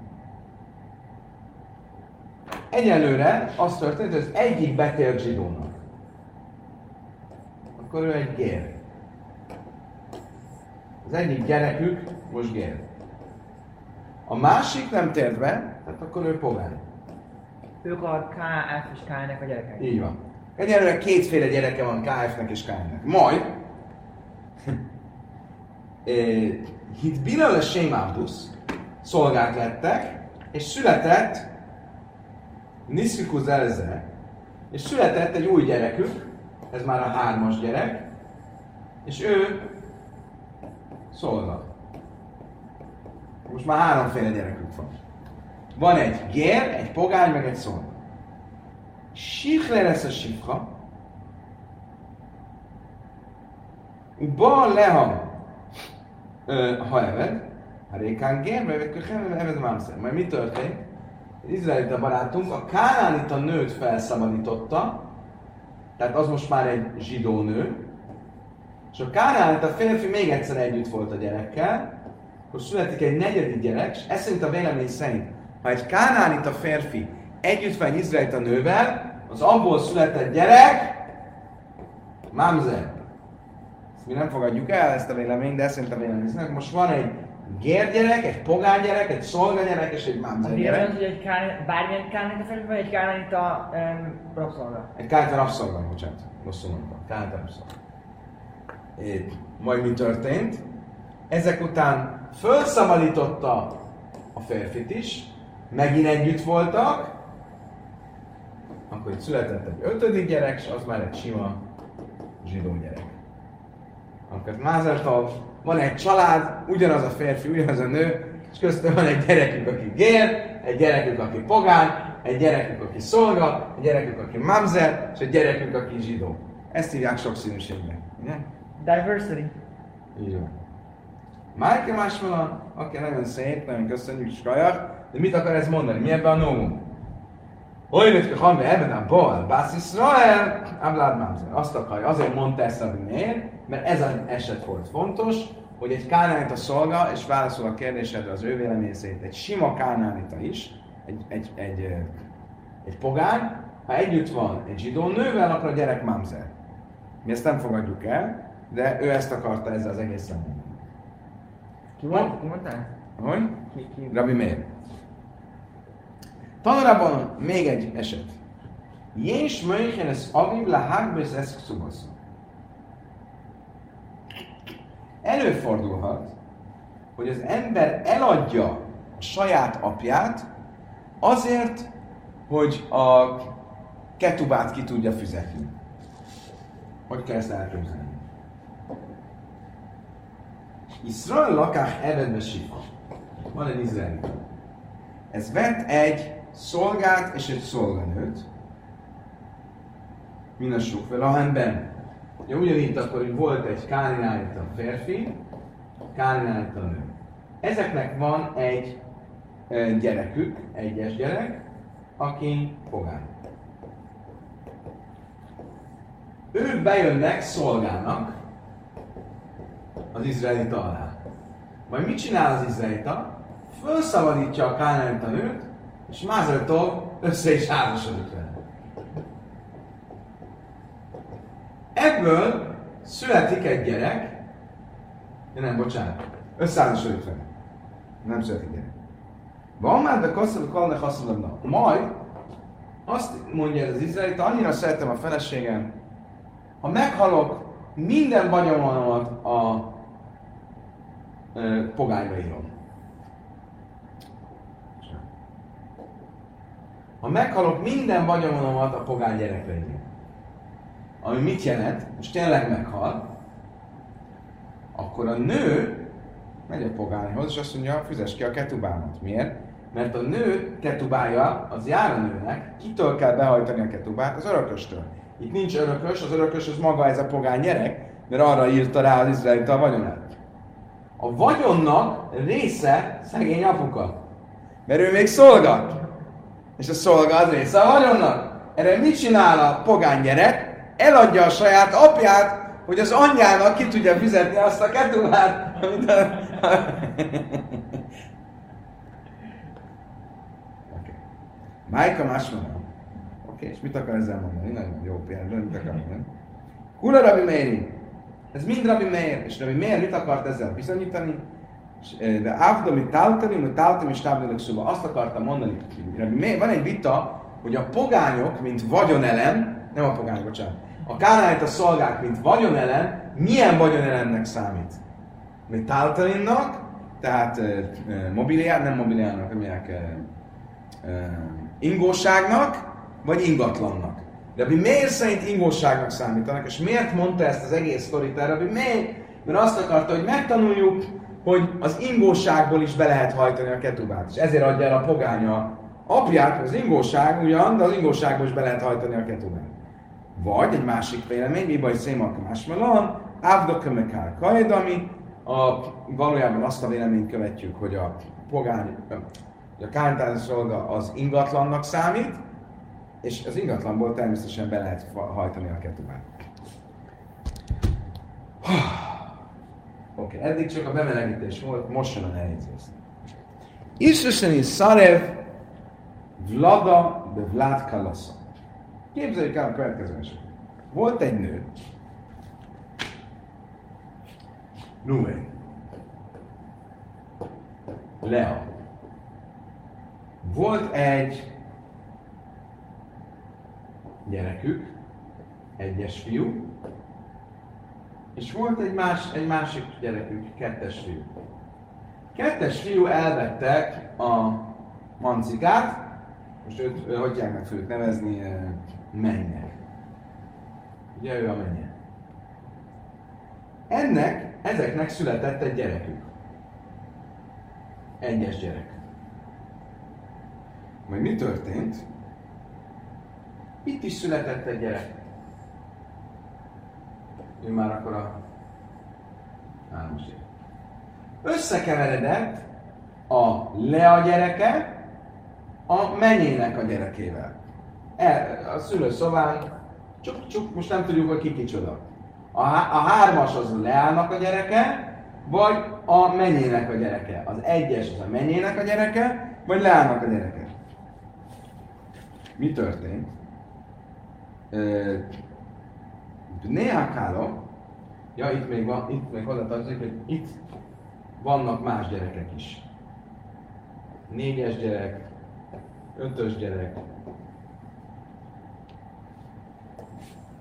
A: Egyelőre az történt, hogy az egyik betélt zsidónak. Akkor ő egy gér. Az egyik gyerekük most gér. A másik nem tért be, tehát akkor ő pogány.
B: Ők a KF és K-nek a gyerekek.
A: Így van. Egyelőre kétféle gyereke van KF-nek és KF-nek. Majd, hit Bilal a Sémábusz, szolgák lettek, és született Niszfikus Elze, és született egy új gyerekük, ez már a hármas gyerek, és ő szolga. Most már háromféle gyerekük van. Van egy gér, egy pogány, meg egy szolga. Sichle lesz a sifra, Ba leha ha eved, a rékán gér, mert köheved eved mámszer. Majd mi történt? Izraelita barátunk a kánánita nőt felszabadította, tehát az most már egy zsidó nő, és a kánánita férfi még egyszer együtt volt a gyerekkel, akkor születik egy negyedik gyerek, és ez szerint a vélemény szerint, ha egy kánánita férfi együtt van egy izraelita nővel, az abból született gyerek, mamzer. Ezt mi nem fogadjuk el, ezt a véleményt, de ezt szerint a vélemény szerint. Most van egy gérgyerek, egy gyerek, egy gyerek és egy mamzer
B: Az
A: gyerek.
B: hogy egy kán, bármilyen kánánita férfi, vagy egy kánánita um, rabszolga?
A: Egy kánánita rabszolga, bocsánat, rosszul mondtam. Kánánita rabszolga. Majd mi történt? Ezek után felszabadította a férfit is, megint együtt voltak, akkor itt született egy ötödik gyerek, és az már egy sima zsidó gyerek. Akkor Mázertov, van egy család, ugyanaz a férfi, ugyanaz a nő, és köztük van egy gyerekük, aki gér, egy gyerekük, aki pogány, egy gyerekük, aki szolga, egy gyerekük, aki mamzer, és egy gyerekük, aki zsidó. Ezt hívják sokszínűségnek. Ugye?
B: Diversity.
A: Így van. Márke Másmala, aki nagyon szép, nagyon köszönjük, és de mit akar ez mondani? Mi ebben a novum? Olyan, hogy ha mi ebben a bal, Bász Israel, Ablád Mamzer. Azt akarja, azért mondta ezt a miért, mert ez az eset volt fontos, hogy egy a szolga, és válaszol a kérdésedre az ő vélemény szerint egy sima kánánita is, egy, egy, egy, egy pogány, ha együtt van egy zsidó nővel, akkor a gyerek mamzer. Mi ezt nem fogadjuk el, de ő ezt akarta ezzel az egész mondani.
B: Ki volt? Ki mondta?
A: Hogy?
B: Ki, ki?
A: Rabbi Meir. Még egy eset. Jés möjjén ez aviv lahag bez eszkszubasz. Előfordulhat, hogy az ember eladja a saját apját azért, hogy a ketubát ki tudja fizetni. Hogy kell ezt elképzelni? Iszrael lakás eredbe sifa. Van egy izraeli. Ez vett egy szolgát és egy szolganőt, mind a sok vele, Ugye ugyanígy akkor, hogy volt egy kálinálita férfi, kálinálita nő. Ezeknek van egy gyerekük, egyes gyerek, aki pogány. Ők bejönnek szolgának az izraelita alá. Majd mit csinál az izraelita? Fölszabadítja a kánaánita nőt, és Mázeltól össze is házasodik vele. Ebből születik egy gyerek, ja nem, bocsánat, összeházasodik vele. Nem születik gyerek. Van már, de kasszal kalne haszonlabna. Majd azt mondja ez az izraelit, annyira szeretem a feleségem, ha meghalok, minden vagyonomat a pogányba írom. Ha meghalok, minden vagyonomat a pogány gyerekre írom. Ami mit jelent? Most tényleg meghal, akkor a nő megy a pogányhoz, és azt mondja, fizes ki a ketubámat. Miért? Mert a nő ketubája, az jár a nőnek, kitől kell behajtani a ketubát? Az örököstől. Itt nincs örökös, az örökös az maga ez a pogány gyerek, mert arra írta rá az izraelita a vagyonát. A vagyonnak része szegény apuka. Mert ő még szolgat. És a szolga az része a vagyonnak. Erre mit csinál a pogány gyerek? Eladja a saját apját, hogy az anyjának ki tudja fizetni azt a ketubát, amit a... Májka más. Oké, és mit akar ezzel mondani? Nagyon jó példa, mit akar mondani? Kula Rabbi. Ez mind Rabbi Meir. És Rabbi Meir mit akart ezzel bizonyítani? De Ávdom, mit táltani, mit táltam, és tábdalok szóba. Azt akartam mondani, Rabbi Meir, van egy vita, hogy a pogányok, mint vagyonelem, nem a pogányok, bocsánat, a kánáit a szolgák, mint vagyonelem, milyen vagyonelemnek számít? Mit táltalinnak, tehát e, nem mobiliárnak, e, ingóságnak, vagy ingatlannak. Rabbi miért szerint ingóságnak számítanak, és miért mondta ezt az egész sztorit el Rabbi miért? Mert azt akarta, hogy megtanuljuk, hogy az ingóságból is be lehet hajtani a ketubát. És ezért adja el a pogánya apját, az ingóság ugyan, de az ingóságból is be lehet hajtani a ketubát. Vagy egy másik vélemény, mi baj szémak másmalon, ávdokömekár kajd, ami a, valójában azt a véleményt követjük, hogy a pogány, a kártányos szolga az ingatlannak számít, és az ingatlanból természetesen be lehet hajtani a ketubát. Oké, okay, eddig csak a bemelegítés volt, most jön a nehéz rész. Szarev Vlada de Vlad Kalasza. Képzeljük el a következő esetet. Volt egy nő, Ruben, Lea. Volt egy gyerekük, egyes fiú, és volt egy, más, egy másik gyerekük, kettes fiú. Kettes fiú elvette a mancikát, most őt, hogy kell meg főt nevezni, mennyek. Ugye ő a mennyek. Ennek, ezeknek született egy gyerekük. Egyes gyerek. Majd mi történt? Itt is született egy gyerek. Ő már akkor a hármas év. Összekeveredett a Lea gyereke a menyének a gyerekével. El, a szülőszobán, csak, csak most nem tudjuk, hogy ki kicsoda. A, a hármas az Leának a gyereke, vagy a menyének a gyereke. Az egyes az a menyének a gyereke, vagy Leának a gyereke. Mi történt? Néha kálok, ja itt még van, itt még hozzátartozik, hogy itt vannak más gyerekek is. Négyes gyerek, ötös gyerek,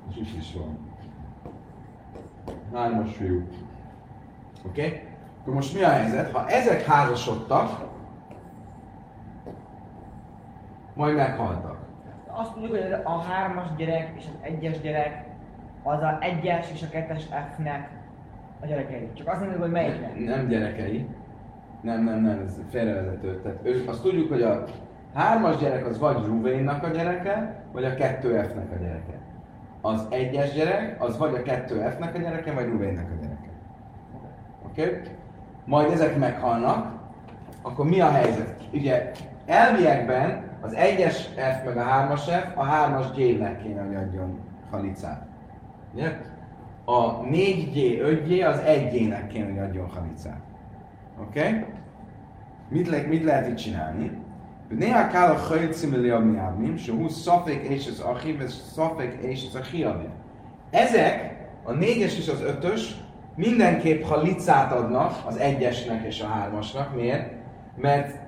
A: és is is van. Hármas fiú. Oké? Okay? Akkor most mi a helyzet? Ha ezek házasodtak, majd meghaltak.
B: Azt tudjuk, hogy a hármas gyerek és az egyes gyerek az a egyes és a kettes F-nek a gyerekei. Csak azt mondjuk, hogy melyiknek.
A: Nem gyerekei. Nem, nem, nem, ez félrevezető. Tehát ő, azt tudjuk, hogy a hármas gyerek az vagy Ruvénnak a gyereke, vagy a 2F-nek a gyereke. Az egyes gyerek az vagy a 2F-nek a gyereke, vagy Ruvénnek a gyereke. Oké? Okay? Majd ezek meghalnak, akkor mi a helyzet? Ugye elviekben az egyes F meg a hármas F, a hármas J-nek kéne, hogy adjon halicát. Ugye? A 4G, 5G az 1G-nek kéne, hogy adjon halicát. Oké? Okay? Mit, le, mit lehet itt csinálni? néha kell a hajcim liabniabnim, se húsz szafék és az achiv, és szafék és az achiavim. Ezek, a négyes és az ötös, mindenképp ha licát adnak az egyesnek és a hármasnak. Miért? Mert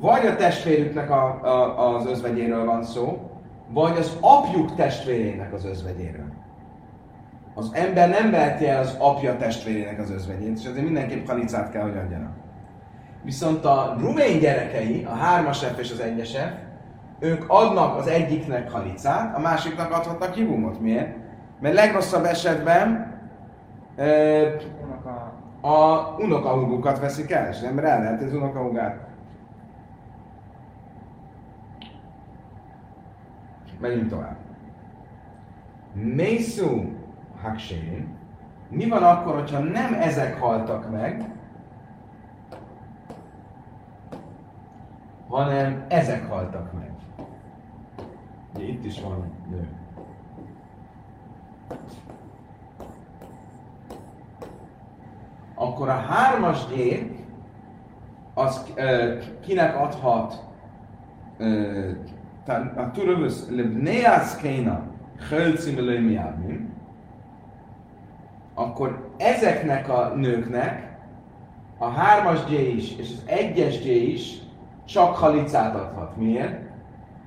A: vagy a testvérüknek a, a, az özvegyéről van szó, vagy az apjuk testvérének az özvegyéről. Az ember nem veheti el az apja testvérének az özvegyét, és azért mindenképp halicát kell, hogy adjanak. Viszont a rumén gyerekei, a hármas F és az egyes F, ők adnak az egyiknek halicát, a másiknak adhatnak hibumot. Miért? Mert legrosszabb esetben ö, a unokahúgukat veszik el, és ember el lehet az unokahúgát. Menjünk tovább. Mészu Haksén. Mi van akkor, hogyha nem ezek haltak meg, hanem ezek haltak meg. Ugye itt is van nő. Akkor a hármas gép az ö, kinek adhat ö, turövös lebneász kéna hölcim miábim, akkor ezeknek a nőknek a hármas G is és az egyes G is csak halicát adhat. Miért?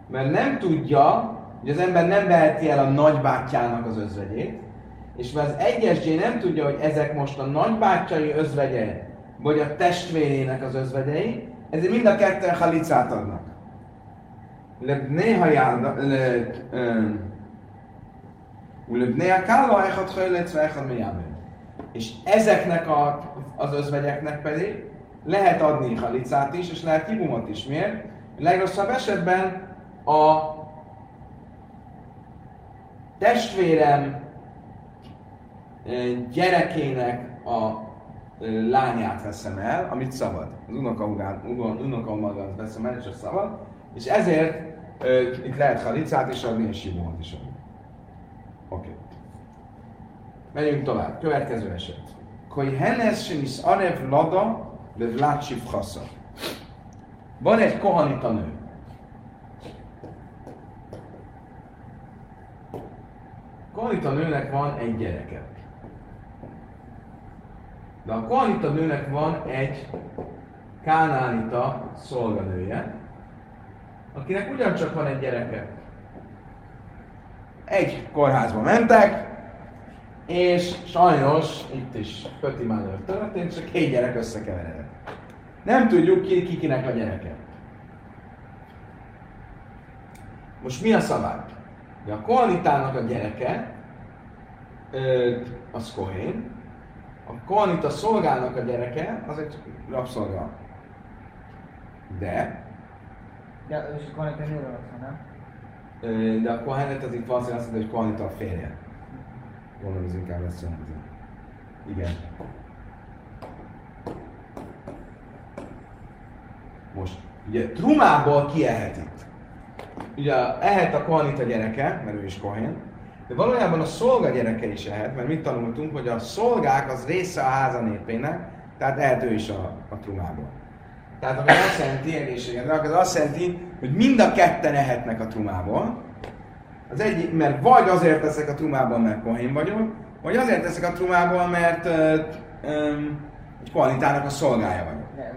A: Mert nem tudja, hogy az ember nem veheti el a nagybátyjának az özvegyét, és mert az egyes G nem tudja, hogy ezek most a nagybátyjai özvegye, vagy a testvérének az özvegyei, ezért mind a ketten halicát adnak. Néha járna, néha kálla echad hajlec, echad És ezeknek a, az özvegyeknek pedig lehet adni halicát is, és lehet kibumot is. Miért? Legrosszabb esetben a testvérem gyerekének a lányát veszem el, amit szabad. Az unokaumagát veszem el, és a szabad. És ezért itt lehet halicát is adni, és sibumot is adni. Oké. Okay. Menjünk tovább. Következő eset. Koi henes sem is arev lada, de Vlad Sivchassa. Van egy kohanita nő. Kohanita nőnek van egy gyereke. De a kohanita nőnek van egy kánánita szolganője, akinek ugyancsak van egy gyereke. Egy kórházba mentek, és sajnos itt is Pöti Mányor történt, csak két gyerek összekeveredett. Nem tudjuk ki, ki a gyereke. Most mi a szabály? De a koanitának a gyereke, az Kohén, a koanita szolgálnak a gyereke, az egy rabszolga. De...
B: De és a koanita nőről nem?
A: De a kohenet az itt valószínűleg azt mondja, hogy koanita a férje. Gondolom ez inkább lesz jelenti. Igen. Most, ugye trumából ki ehet itt? Ugye ehet a kohanita gyereke, mert ő is kohén, de valójában a szolga gyereke is ehet, mert mit tanultunk, hogy a szolgák az része a háza népének, tehát ehet ő is a, a trumából. Tehát ami azt jelenti, egészségedre, az azt jelenti, hogy mind a ketten ehetnek a trumából, az egyik, mert vagy azért teszek a trumában, mert kohén vagyok, vagy azért teszek a trumában, mert uh, um, egy kvalitának a szolgája vagyok.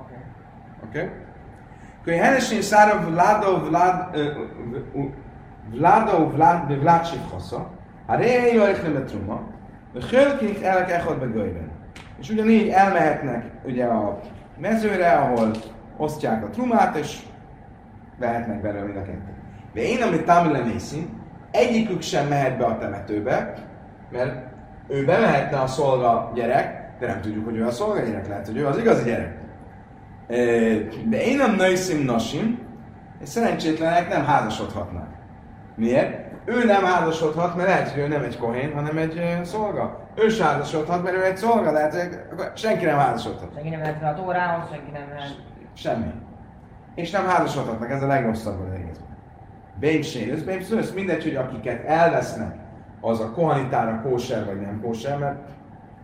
A: Oké. Oké? Akkor Henesin szára Vlado Vlad Vlado Vlad Vlad Sivchasa, a réjé jöjjön nem a truma, a hölkink elek echod begőjben. És ugyanígy elmehetnek ugye a mezőre, ahol osztják a trumát, és vehetnek belőle mind a kettő. De én, amit Tamile Nészi, egyikük sem mehet be a temetőbe, mert ő bemehetne a szolga gyerek, de nem tudjuk, hogy ő a szolga gyerek, lehet, hogy ő az igazi gyerek. De én nem nőszim nasim, és szerencsétlenek nem házasodhatnak. Miért? Ő nem házasodhat, mert lehet, hogy ő nem egy kohén, hanem egy szolga. Ő sem házasodhat, mert ő egy szolga, lehet, hogy senki nem házasodhat.
B: Senki nem lehet a tórához, senki nem lehet...
A: Semmi. És nem házasodhatnak, ez a legrosszabb az egészben. Bébsén, ez mindegy, hogy akiket elvesznek, az a kohanitára kóser vagy nem kóser, mert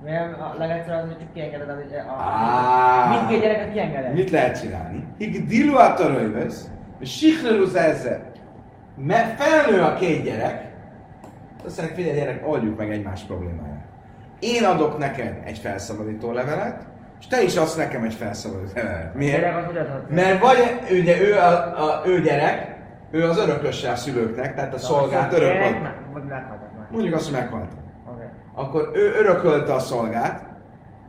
B: mert a legegyszerűbb az, hogy csak kiengeded, hogy a,
A: Á.
B: mindkét gyereket kiengeded.
A: mit lehet csinálni? Hig dilu a törővesz, és sikreluz ezzel. Mert felnő a két gyerek, azt mondják, figyelj gyerek, oldjuk meg egymás problémáját. Én adok neked egy felszabadító levelet, és te is adsz nekem egy felszabadító levelet. Miért? Mert vagy ugye ő a, a ő gyerek, ő az örököse a szülőknek, tehát a szolgát örökölt. Mondjuk azt, hogy meghalt.
B: Oké.
A: Akkor ő örökölte a szolgát,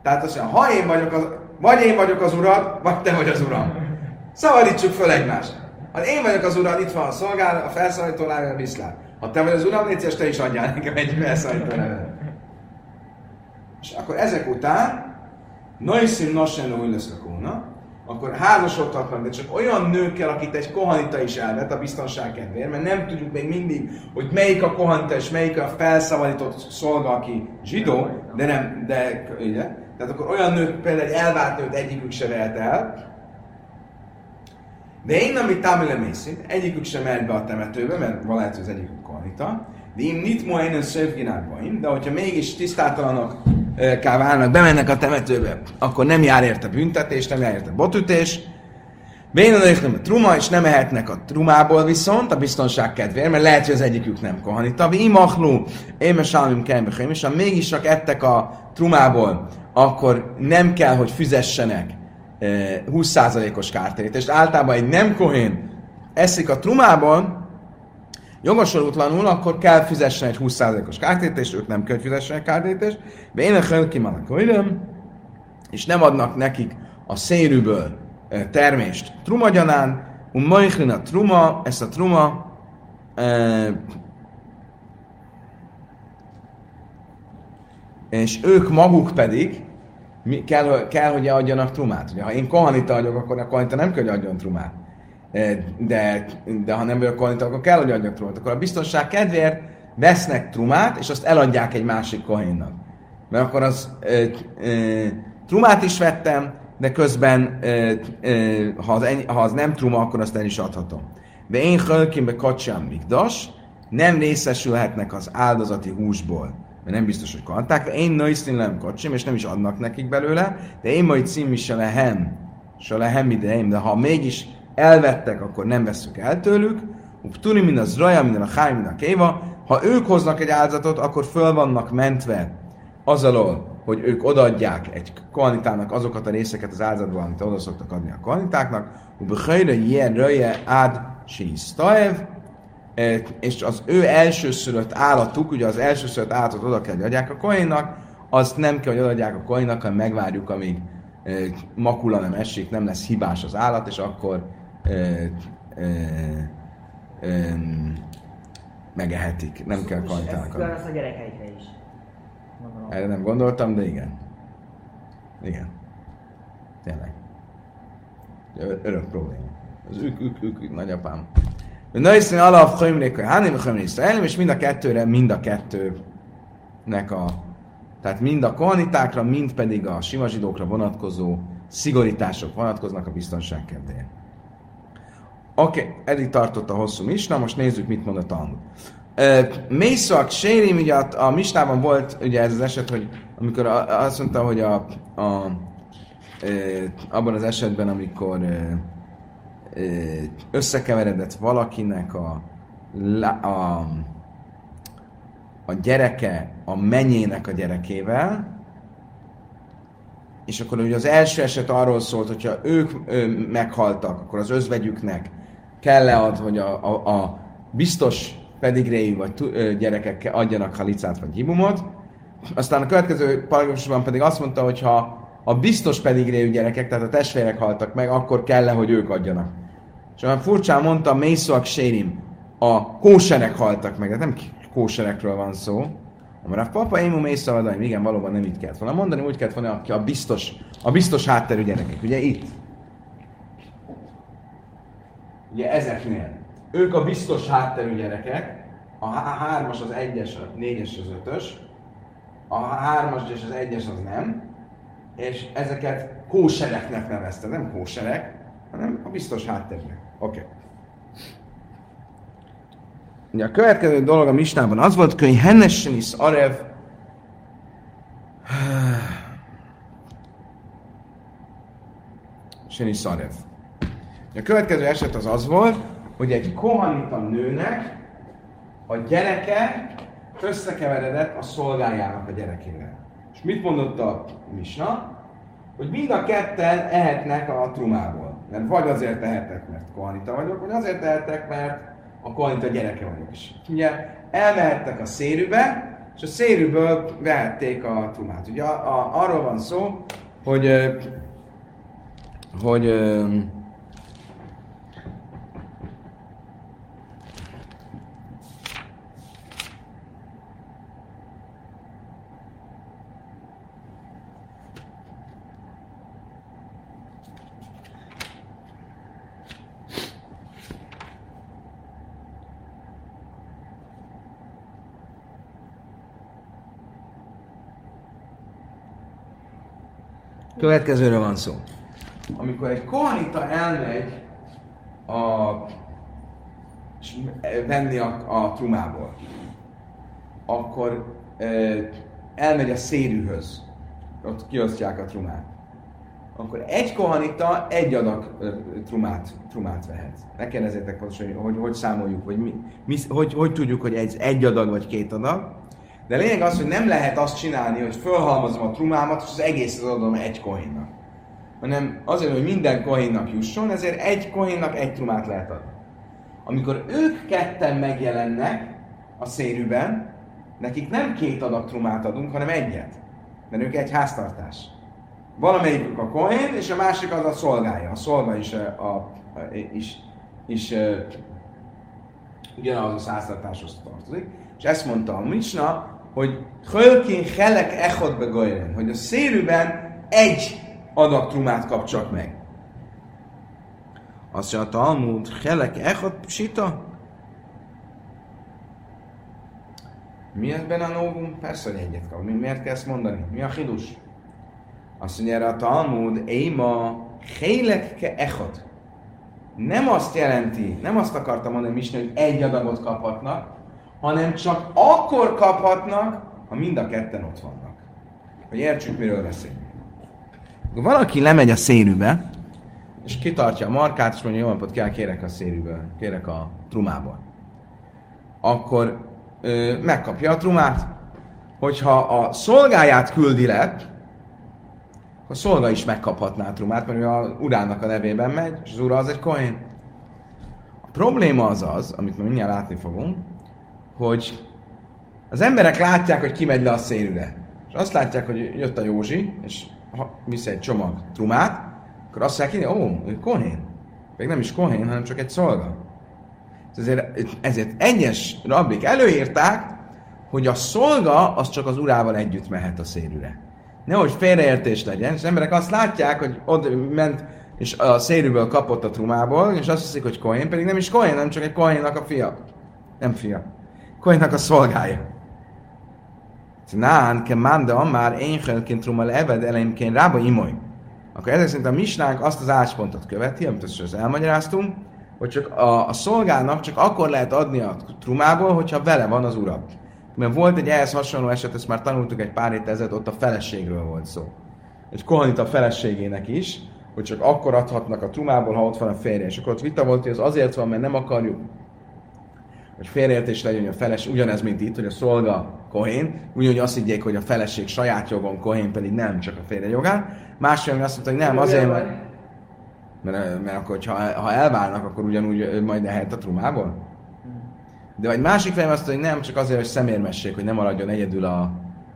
A: tehát azt mondja, ha én vagyok az, vagy én vagyok az urad, vagy te vagy az uram. Szabadítsuk föl egymást. Ha én vagyok az urad, itt van a szolgál, a felszólító lábja, viszlát. Ha te vagy az uram, légy te is adjál nekem egy felszólító levelet. És akkor ezek után, Noiszim Nosen új lesz a kóna, akkor házasodhatnak, de csak olyan nőkkel, akit egy kohanita is elvet a biztonság kedvéért, mert nem tudjuk még mindig, hogy melyik a kohanita és melyik a felszabadított szolga, aki zsidó, de nem, de ugye? Tehát akkor olyan nők, például egy elvált nőt egyikük se vehet el, de én, amit Tamile Mészi, egyikük sem mehet be a temetőbe, mert hogy az egyikük kohanita, de én nit mo einen szövginárbaim, de hogyha mégis tisztátalanok válnak, bemennek a temetőbe, akkor nem jár érte büntetés, nem jár érte botütés. Bénadék nem a truma, és nem ehetnek a trumából viszont, a biztonság kedvéért, mert lehet, hogy az egyikük nem kohanita. Vi imachlu, éme salmim kembechaim, és ha mégis csak ettek a trumából, akkor nem kell, hogy fizessenek 20%-os kártérítést. Általában egy nem kohén eszik a trumából, jogosultlanul, akkor kell fizessen egy 20%-os kártérítést, ők nem kell, fizessenek kártérítést, de én a hölkimanak és nem adnak nekik a szérűből eh, termést trumagyanán, un majchlin a truma, ezt a truma eh, és ők maguk pedig mi, kell, kell, hogy adjanak trumát. Ugye, ha én kohanita vagyok, akkor a kohanita nem kell, hogy adjon trumát. Eh, De, de ha nem vagyok kohanita, akkor kell, hogy adjak trumát. Akkor a biztonság kedvéért vesznek trumát, és azt eladják egy másik kohénnak. Mert akkor az ö, ö, trumát is vettem, de közben, ö, ö, ha, az ennyi, ha az nem truma, akkor azt el is adhatom. De én hölkimbe kacsám mikdas, nem részesülhetnek az áldozati húsból, mert nem biztos, hogy kanták. Én nőisztin nem kacsim, és nem is adnak nekik belőle, de én majd cím is se lehem, se lehem ideim, de ha mégis elvettek, akkor nem vesszük el tőlük. Tuni mind az raja, minden a háj, minden a kéva. Ha ők hoznak egy áldozatot, akkor föl vannak mentve az alól, hogy ők odaadják egy kohanitának azokat a részeket az áldozatból, amit oda szoktak adni a kohanitáknak, ubechajra ilyen röje ád sísztaev, és az ő elsőszülött állatuk, ugye az elsőszülött állatot oda kell, hogy adják a kohénnak, azt nem kell, hogy odaadják a kohénnak, hanem megvárjuk, amíg e, makula nem esik, nem lesz hibás az állat, és akkor e, e, e, megehetik. Nem kell
B: És
A: kohéntának
B: Ez a gyerekeikre is. Gondolom.
A: Erre nem gondoltam, de igen. Igen. Tényleg. Örök probléma. Az ők, ők, ők, ők nagyapám. Nőszín alap hajmrékai hánim, hajmrékai és mind a kettőre, mind a kettőnek a tehát mind a kohanitákra, mind pedig a sima zsidókra vonatkozó szigorítások vonatkoznak a biztonság kedvéért. Oké, okay, eddig tartott a hosszú misna, most nézzük, mit mond a Talmud. Mészak, Sérim, ugye a, a misnában volt ugye ez az eset, hogy amikor azt mondta, hogy a, a, a, abban az esetben, amikor e, e, összekeveredett valakinek a, a, a gyereke a menyének a gyerekével, és akkor ugye az első eset arról szólt, hogyha ők ö, meghaltak, akkor az özvegyüknek kell-e ad, hogy a, a, a biztos pedigréi vagy ö, gyerekek adjanak halicát vagy hibumot. Aztán a következő paragrafusban pedig azt mondta, hogy ha a biztos pedigréi gyerekek, tehát a testvérek haltak meg, akkor kell-e, hogy ők adjanak És olyan furcsán mondta, Mészóak Sérim, a kóserek haltak meg, de nem kóserekről van szó. A papa, ému Mészóadaim, igen, valóban nem így kellett volna mondani, úgy kellett volna, aki a biztos, a biztos hátterű gyerekek. Ugye itt. Ugye ezeknél. Ők a biztos hátterű gyerekek, a hármas az egyes, a négyes az ötös, a hármas és az egyes az nem, és ezeket kósereknek nevezte, nem kóserek, hanem a biztos háttérnek. Oké. Okay. A következő dolog a Misnában az volt, hogy Hennessenis Arev Senis Arev. A következő eset az az volt, hogy egy kohanita nőnek a gyereke összekeveredett a szolgájának a gyerekével. És mit mondott a Misna? Hogy mind a ketten ehetnek a trumából. Mert vagy azért tehetek, mert kohanita vagyok, vagy azért tehetek, mert a kohanita gyereke vagyok is. Ugye elmehettek a szérűbe, és a szérűből vehették a trumát. Ugye a, a, arról van szó, hogy, hogy Következőről van szó. Amikor egy kohanita elmegy a, venni a, a trumából, akkor elmegy a szérűhöz, ott kiosztják a trumát. Akkor egy kohanita egy adag trumát, trumát vehet. Ne kérdezzétek pontosan, hogy, hogy hogy számoljuk, hogy, mi, mi, hogy, hogy tudjuk, hogy egy, egy adag vagy két adag. De lényeg az, hogy nem lehet azt csinálni, hogy fölhalmozom a trumámat, és az egészet adom egy kohénnak. Hanem azért, hogy minden kohénnak jusson, ezért egy kohénnak egy trumát lehet adni. Amikor ők ketten megjelennek a szérűben, nekik nem két adag trumát adunk, hanem egyet. Mert ők egy háztartás. Valamelyikük a kohén, és a másik az a szolgája. A szolga is, a, a, a, is, is ugyanaz a háztartáshoz tartozik. És ezt mondta a Misna, hogy Hölkin Helek Echot begajren, hogy a szérűben egy adag trumát kap csak meg. Azt mondja a Talmud, Helek Echot sita? Mi ebben a novum? Persze, hogy egyet kap. Mi, miért kell ezt mondani? Mi a hidus? Azt mondja erre a Talmud, Éma Hélek ke Echot. Nem azt jelenti, nem azt akartam mondani Misna, hogy egy adagot kaphatnak, hanem csak akkor kaphatnak, ha mind a ketten ott vannak. Hogy értsük, miről beszélünk. Valaki lemegy a szérűbe, és kitartja a markát, és mondja, jó napot kell, kérek a szérűből, kérek a trumából. Akkor ö, megkapja a trumát. Hogyha a szolgáját küldi le, akkor a szolga is megkaphatná a trumát, mert ő a urának a nevében megy, és az ura az egy kohén. A probléma az az, amit mi mindjárt látni fogunk, hogy az emberek látják, hogy kimegy le a szélre. És azt látják, hogy jött a Józsi, és visz egy csomag trumát, akkor azt mondják, ó, ő kohén. Még nem is kohén, hanem csak egy szolga. Ezért, ezért egyes rabbik előírták, hogy a szolga az csak az urával együtt mehet a szélűre. Nehogy félreértés legyen, és az emberek azt látják, hogy ott ment, és a szélűből kapott a trumából, és azt hiszik, hogy kohén, pedig nem is kohén, hanem csak egy kohénnak a fia. Nem fia. Kohénnak a szolgája. Nán, ke manda már én helként trumal eved elejénként rába imoly. Akkor ezek szerint a misnánk azt az álláspontot követi, amit azt elmagyaráztunk, hogy csak a, a szolgának csak akkor lehet adni a trumából, hogyha vele van az ura. Mert volt egy ehhez hasonló eset, ezt már tanultuk egy pár héttel ezelőtt, ott a feleségről volt szó. Egy kohanit a feleségének is, hogy csak akkor adhatnak a trumából, ha ott van a férje. És akkor ott vita volt, hogy az azért van, mert nem akarjuk hogy félreértés legyen, hogy a feles, ugyanez, mint itt, hogy a szolga kohén, ugyanúgy azt higgyék, hogy a feleség saját jogon kohén, pedig nem csak a férje jogán. Másfél azt mondta, hogy nem, azért, mert, mert, mert akkor, ha, ha elválnak, akkor ugyanúgy majd lehet a trumából. De vagy másik fejem azt mondta, hogy nem, csak azért, hogy szemérmesség, hogy nem maradjon egyedül a,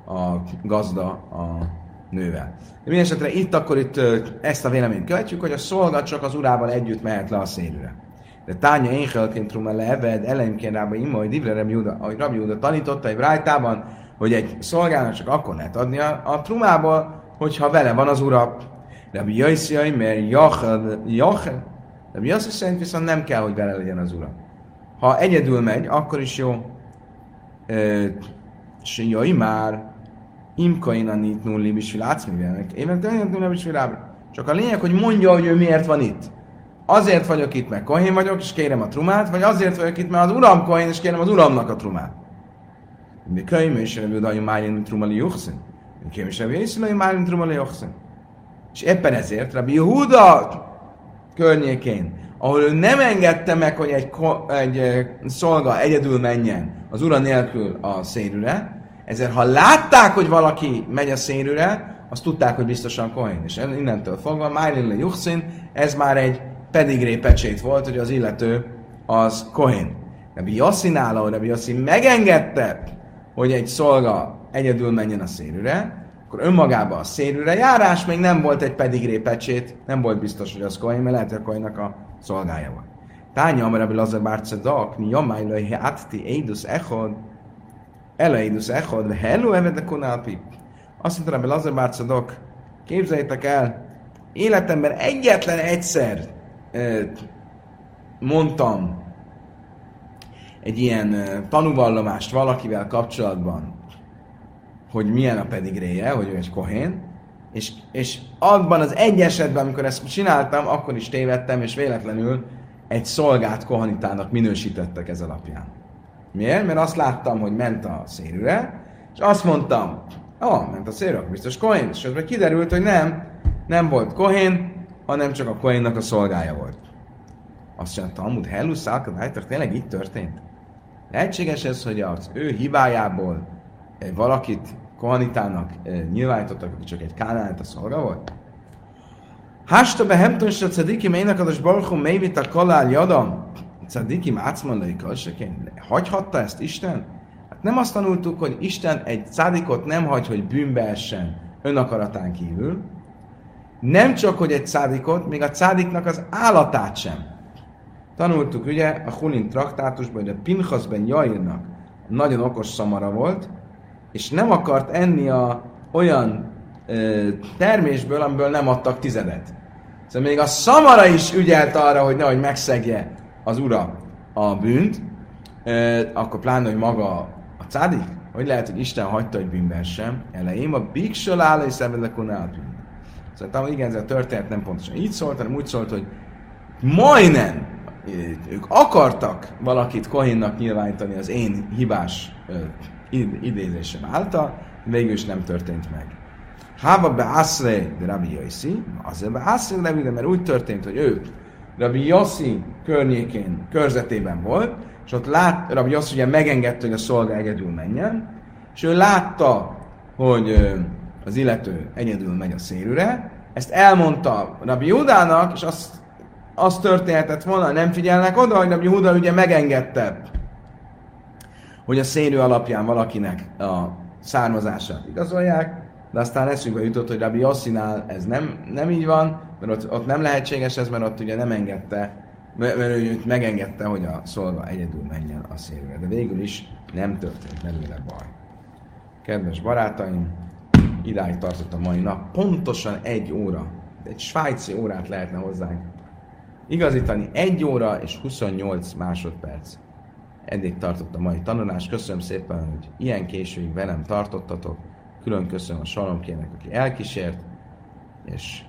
A: a gazda a nővel. De mindesetre itt akkor itt ezt a véleményt követjük, hogy a szolga csak az urával együtt mehet le a szélűre. De tánya én helként truma leved, eleimként rába ima, hogy divre Rabbi Júda, ahogy Rabbi Júda tanította egy rájtában, hogy egy szolgának csak akkor lehet adni a, a trumából, hogyha vele van az ura. Rabbi Jaisziai, mert Jachel, Jachel, Rabbi Jaiszi szerint viszont nem kell, hogy vele legyen az ura. Ha egyedül megy, akkor is jó. És jaj már, imkaina nit nulli bisfil átszmivelnek. Évek tényleg nulli bisfil Csak a lényeg, hogy mondja, hogy ő miért van itt. Azért vagyok itt, mert kohén vagyok, és kérem a trumát, vagy azért vagyok itt, mert az uram kohén, és kérem az uramnak a trumát. Mi könyv, és nem judai májén trumali juxin. Mi könyv, és nem judai májén trumali juxin. És éppen ezért Rabbi Yehuda környékén, ahol ő nem engedte meg, hogy egy, egy szolga egyedül menjen az ura nélkül a szérűre, ezért ha látták, hogy valaki megy a szérűre, azt tudták, hogy biztosan Kohen. És innentől fogva, Májlille Juxin, ez már egy pedigré pecsét volt, hogy az illető az Kohen. Rabbi Yossi nála, Rabbi Yossi megengedte, hogy egy szolga egyedül menjen a szérűre, akkor önmagában a szérűre járás még nem volt egy pedigré pecsét, nem volt biztos, hogy az Kohen, mert lehet, hogy a Kohennak a szolgája van. Tánya, amire Rabbi Lazar Bárcedak, mi jamájlai átti édus echod, Eleidus echod, hello evede konálpi. Azt mondta Rabbi Lazar Bárcedok, képzeljétek el, életemben egyetlen egyszer mondtam egy ilyen tanúvallomást valakivel kapcsolatban, hogy milyen a pedigréje, hogy ő egy kohén, és, és abban az egy esetben, amikor ezt csináltam, akkor is tévedtem, és véletlenül egy szolgát kohanitának minősítettek ez alapján. Miért? Mert azt láttam, hogy ment a szérűre, és azt mondtam, ah, ment a szérűre, biztos kohén, és aztán kiderült, hogy nem, nem volt kohén, hanem csak a Kohénnak a szolgája volt. Azt mondta, amúgy Hellus Szálkadájter tényleg így történt? Lehetséges ez, hogy az ő hibájából valakit Kohanitának nyilvánítottak, aki csak egy kánálát a szolga volt? Hásta be hemton se cediki mének adas barchum mévit a kalál jadam. Cediki mácmondai. Hagyhatta ezt Isten? Hát nem azt tanultuk, hogy Isten egy cádikot nem hagy, hogy bűnbe essen önakaratán kívül, nem csak, hogy egy cádikot, még a cádiknak az állatát sem. Tanultuk ugye a Hulin traktátusban, hogy a Pinchasben Jairnak nagyon okos szamara volt, és nem akart enni a olyan ö, termésből, amiből nem adtak tizedet. Szóval még a szamara is ügyelt arra, hogy nehogy megszegje az ura a bűnt, ö, akkor pláne, hogy maga a cádik, hogy lehet, hogy Isten hagyta, hogy bűnben sem. Elején a biksol áll és szenvedekon bűn. Szóval igen, ez a történet nem pontosan így szólt, hanem úgy szólt, hogy majdnem ők akartak valakit Kohénnak nyilvánítani az én hibás idézésem által, végül is nem történt meg. Hába be Aszre de Rabbi Yossi, azért be Aszre de mert úgy történt, hogy ő Rabbi Yossi környékén, körzetében volt, és ott lát, Rabbi Yossi ugye megengedte, hogy a szolga egyedül menjen, és ő látta, hogy az illető egyedül megy a szélűre, ezt elmondta Rabbi Judának, és azt, azt történhetett volna, nem figyelnek oda, hogy Rabbi Judá ugye megengedte, hogy a szélő alapján valakinek a származását igazolják, de aztán eszünkbe jutott, hogy Rabbi Yossinál ez nem, nem így van, mert ott, ott nem lehetséges ez, mert ott ugye nem engedte, mert ő megengedte, hogy a szolga egyedül menjen a szélőre. De végül is nem történt belőle baj. Kedves barátaim, idáig tartott a mai nap. Pontosan egy óra, egy svájci órát lehetne hozzánk igazítani. Egy óra és 28 másodperc. Eddig tartott a mai tanulás. Köszönöm szépen, hogy ilyen későig velem tartottatok. Külön köszönöm a Salomkének, aki elkísért, és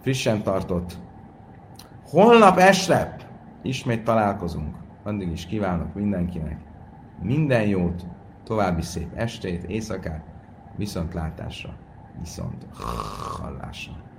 A: frissen tartott. Holnap este ismét találkozunk. Addig is kívánok mindenkinek minden jót, további szép estét, éjszakát, viszontlátásra, viszont hallásra.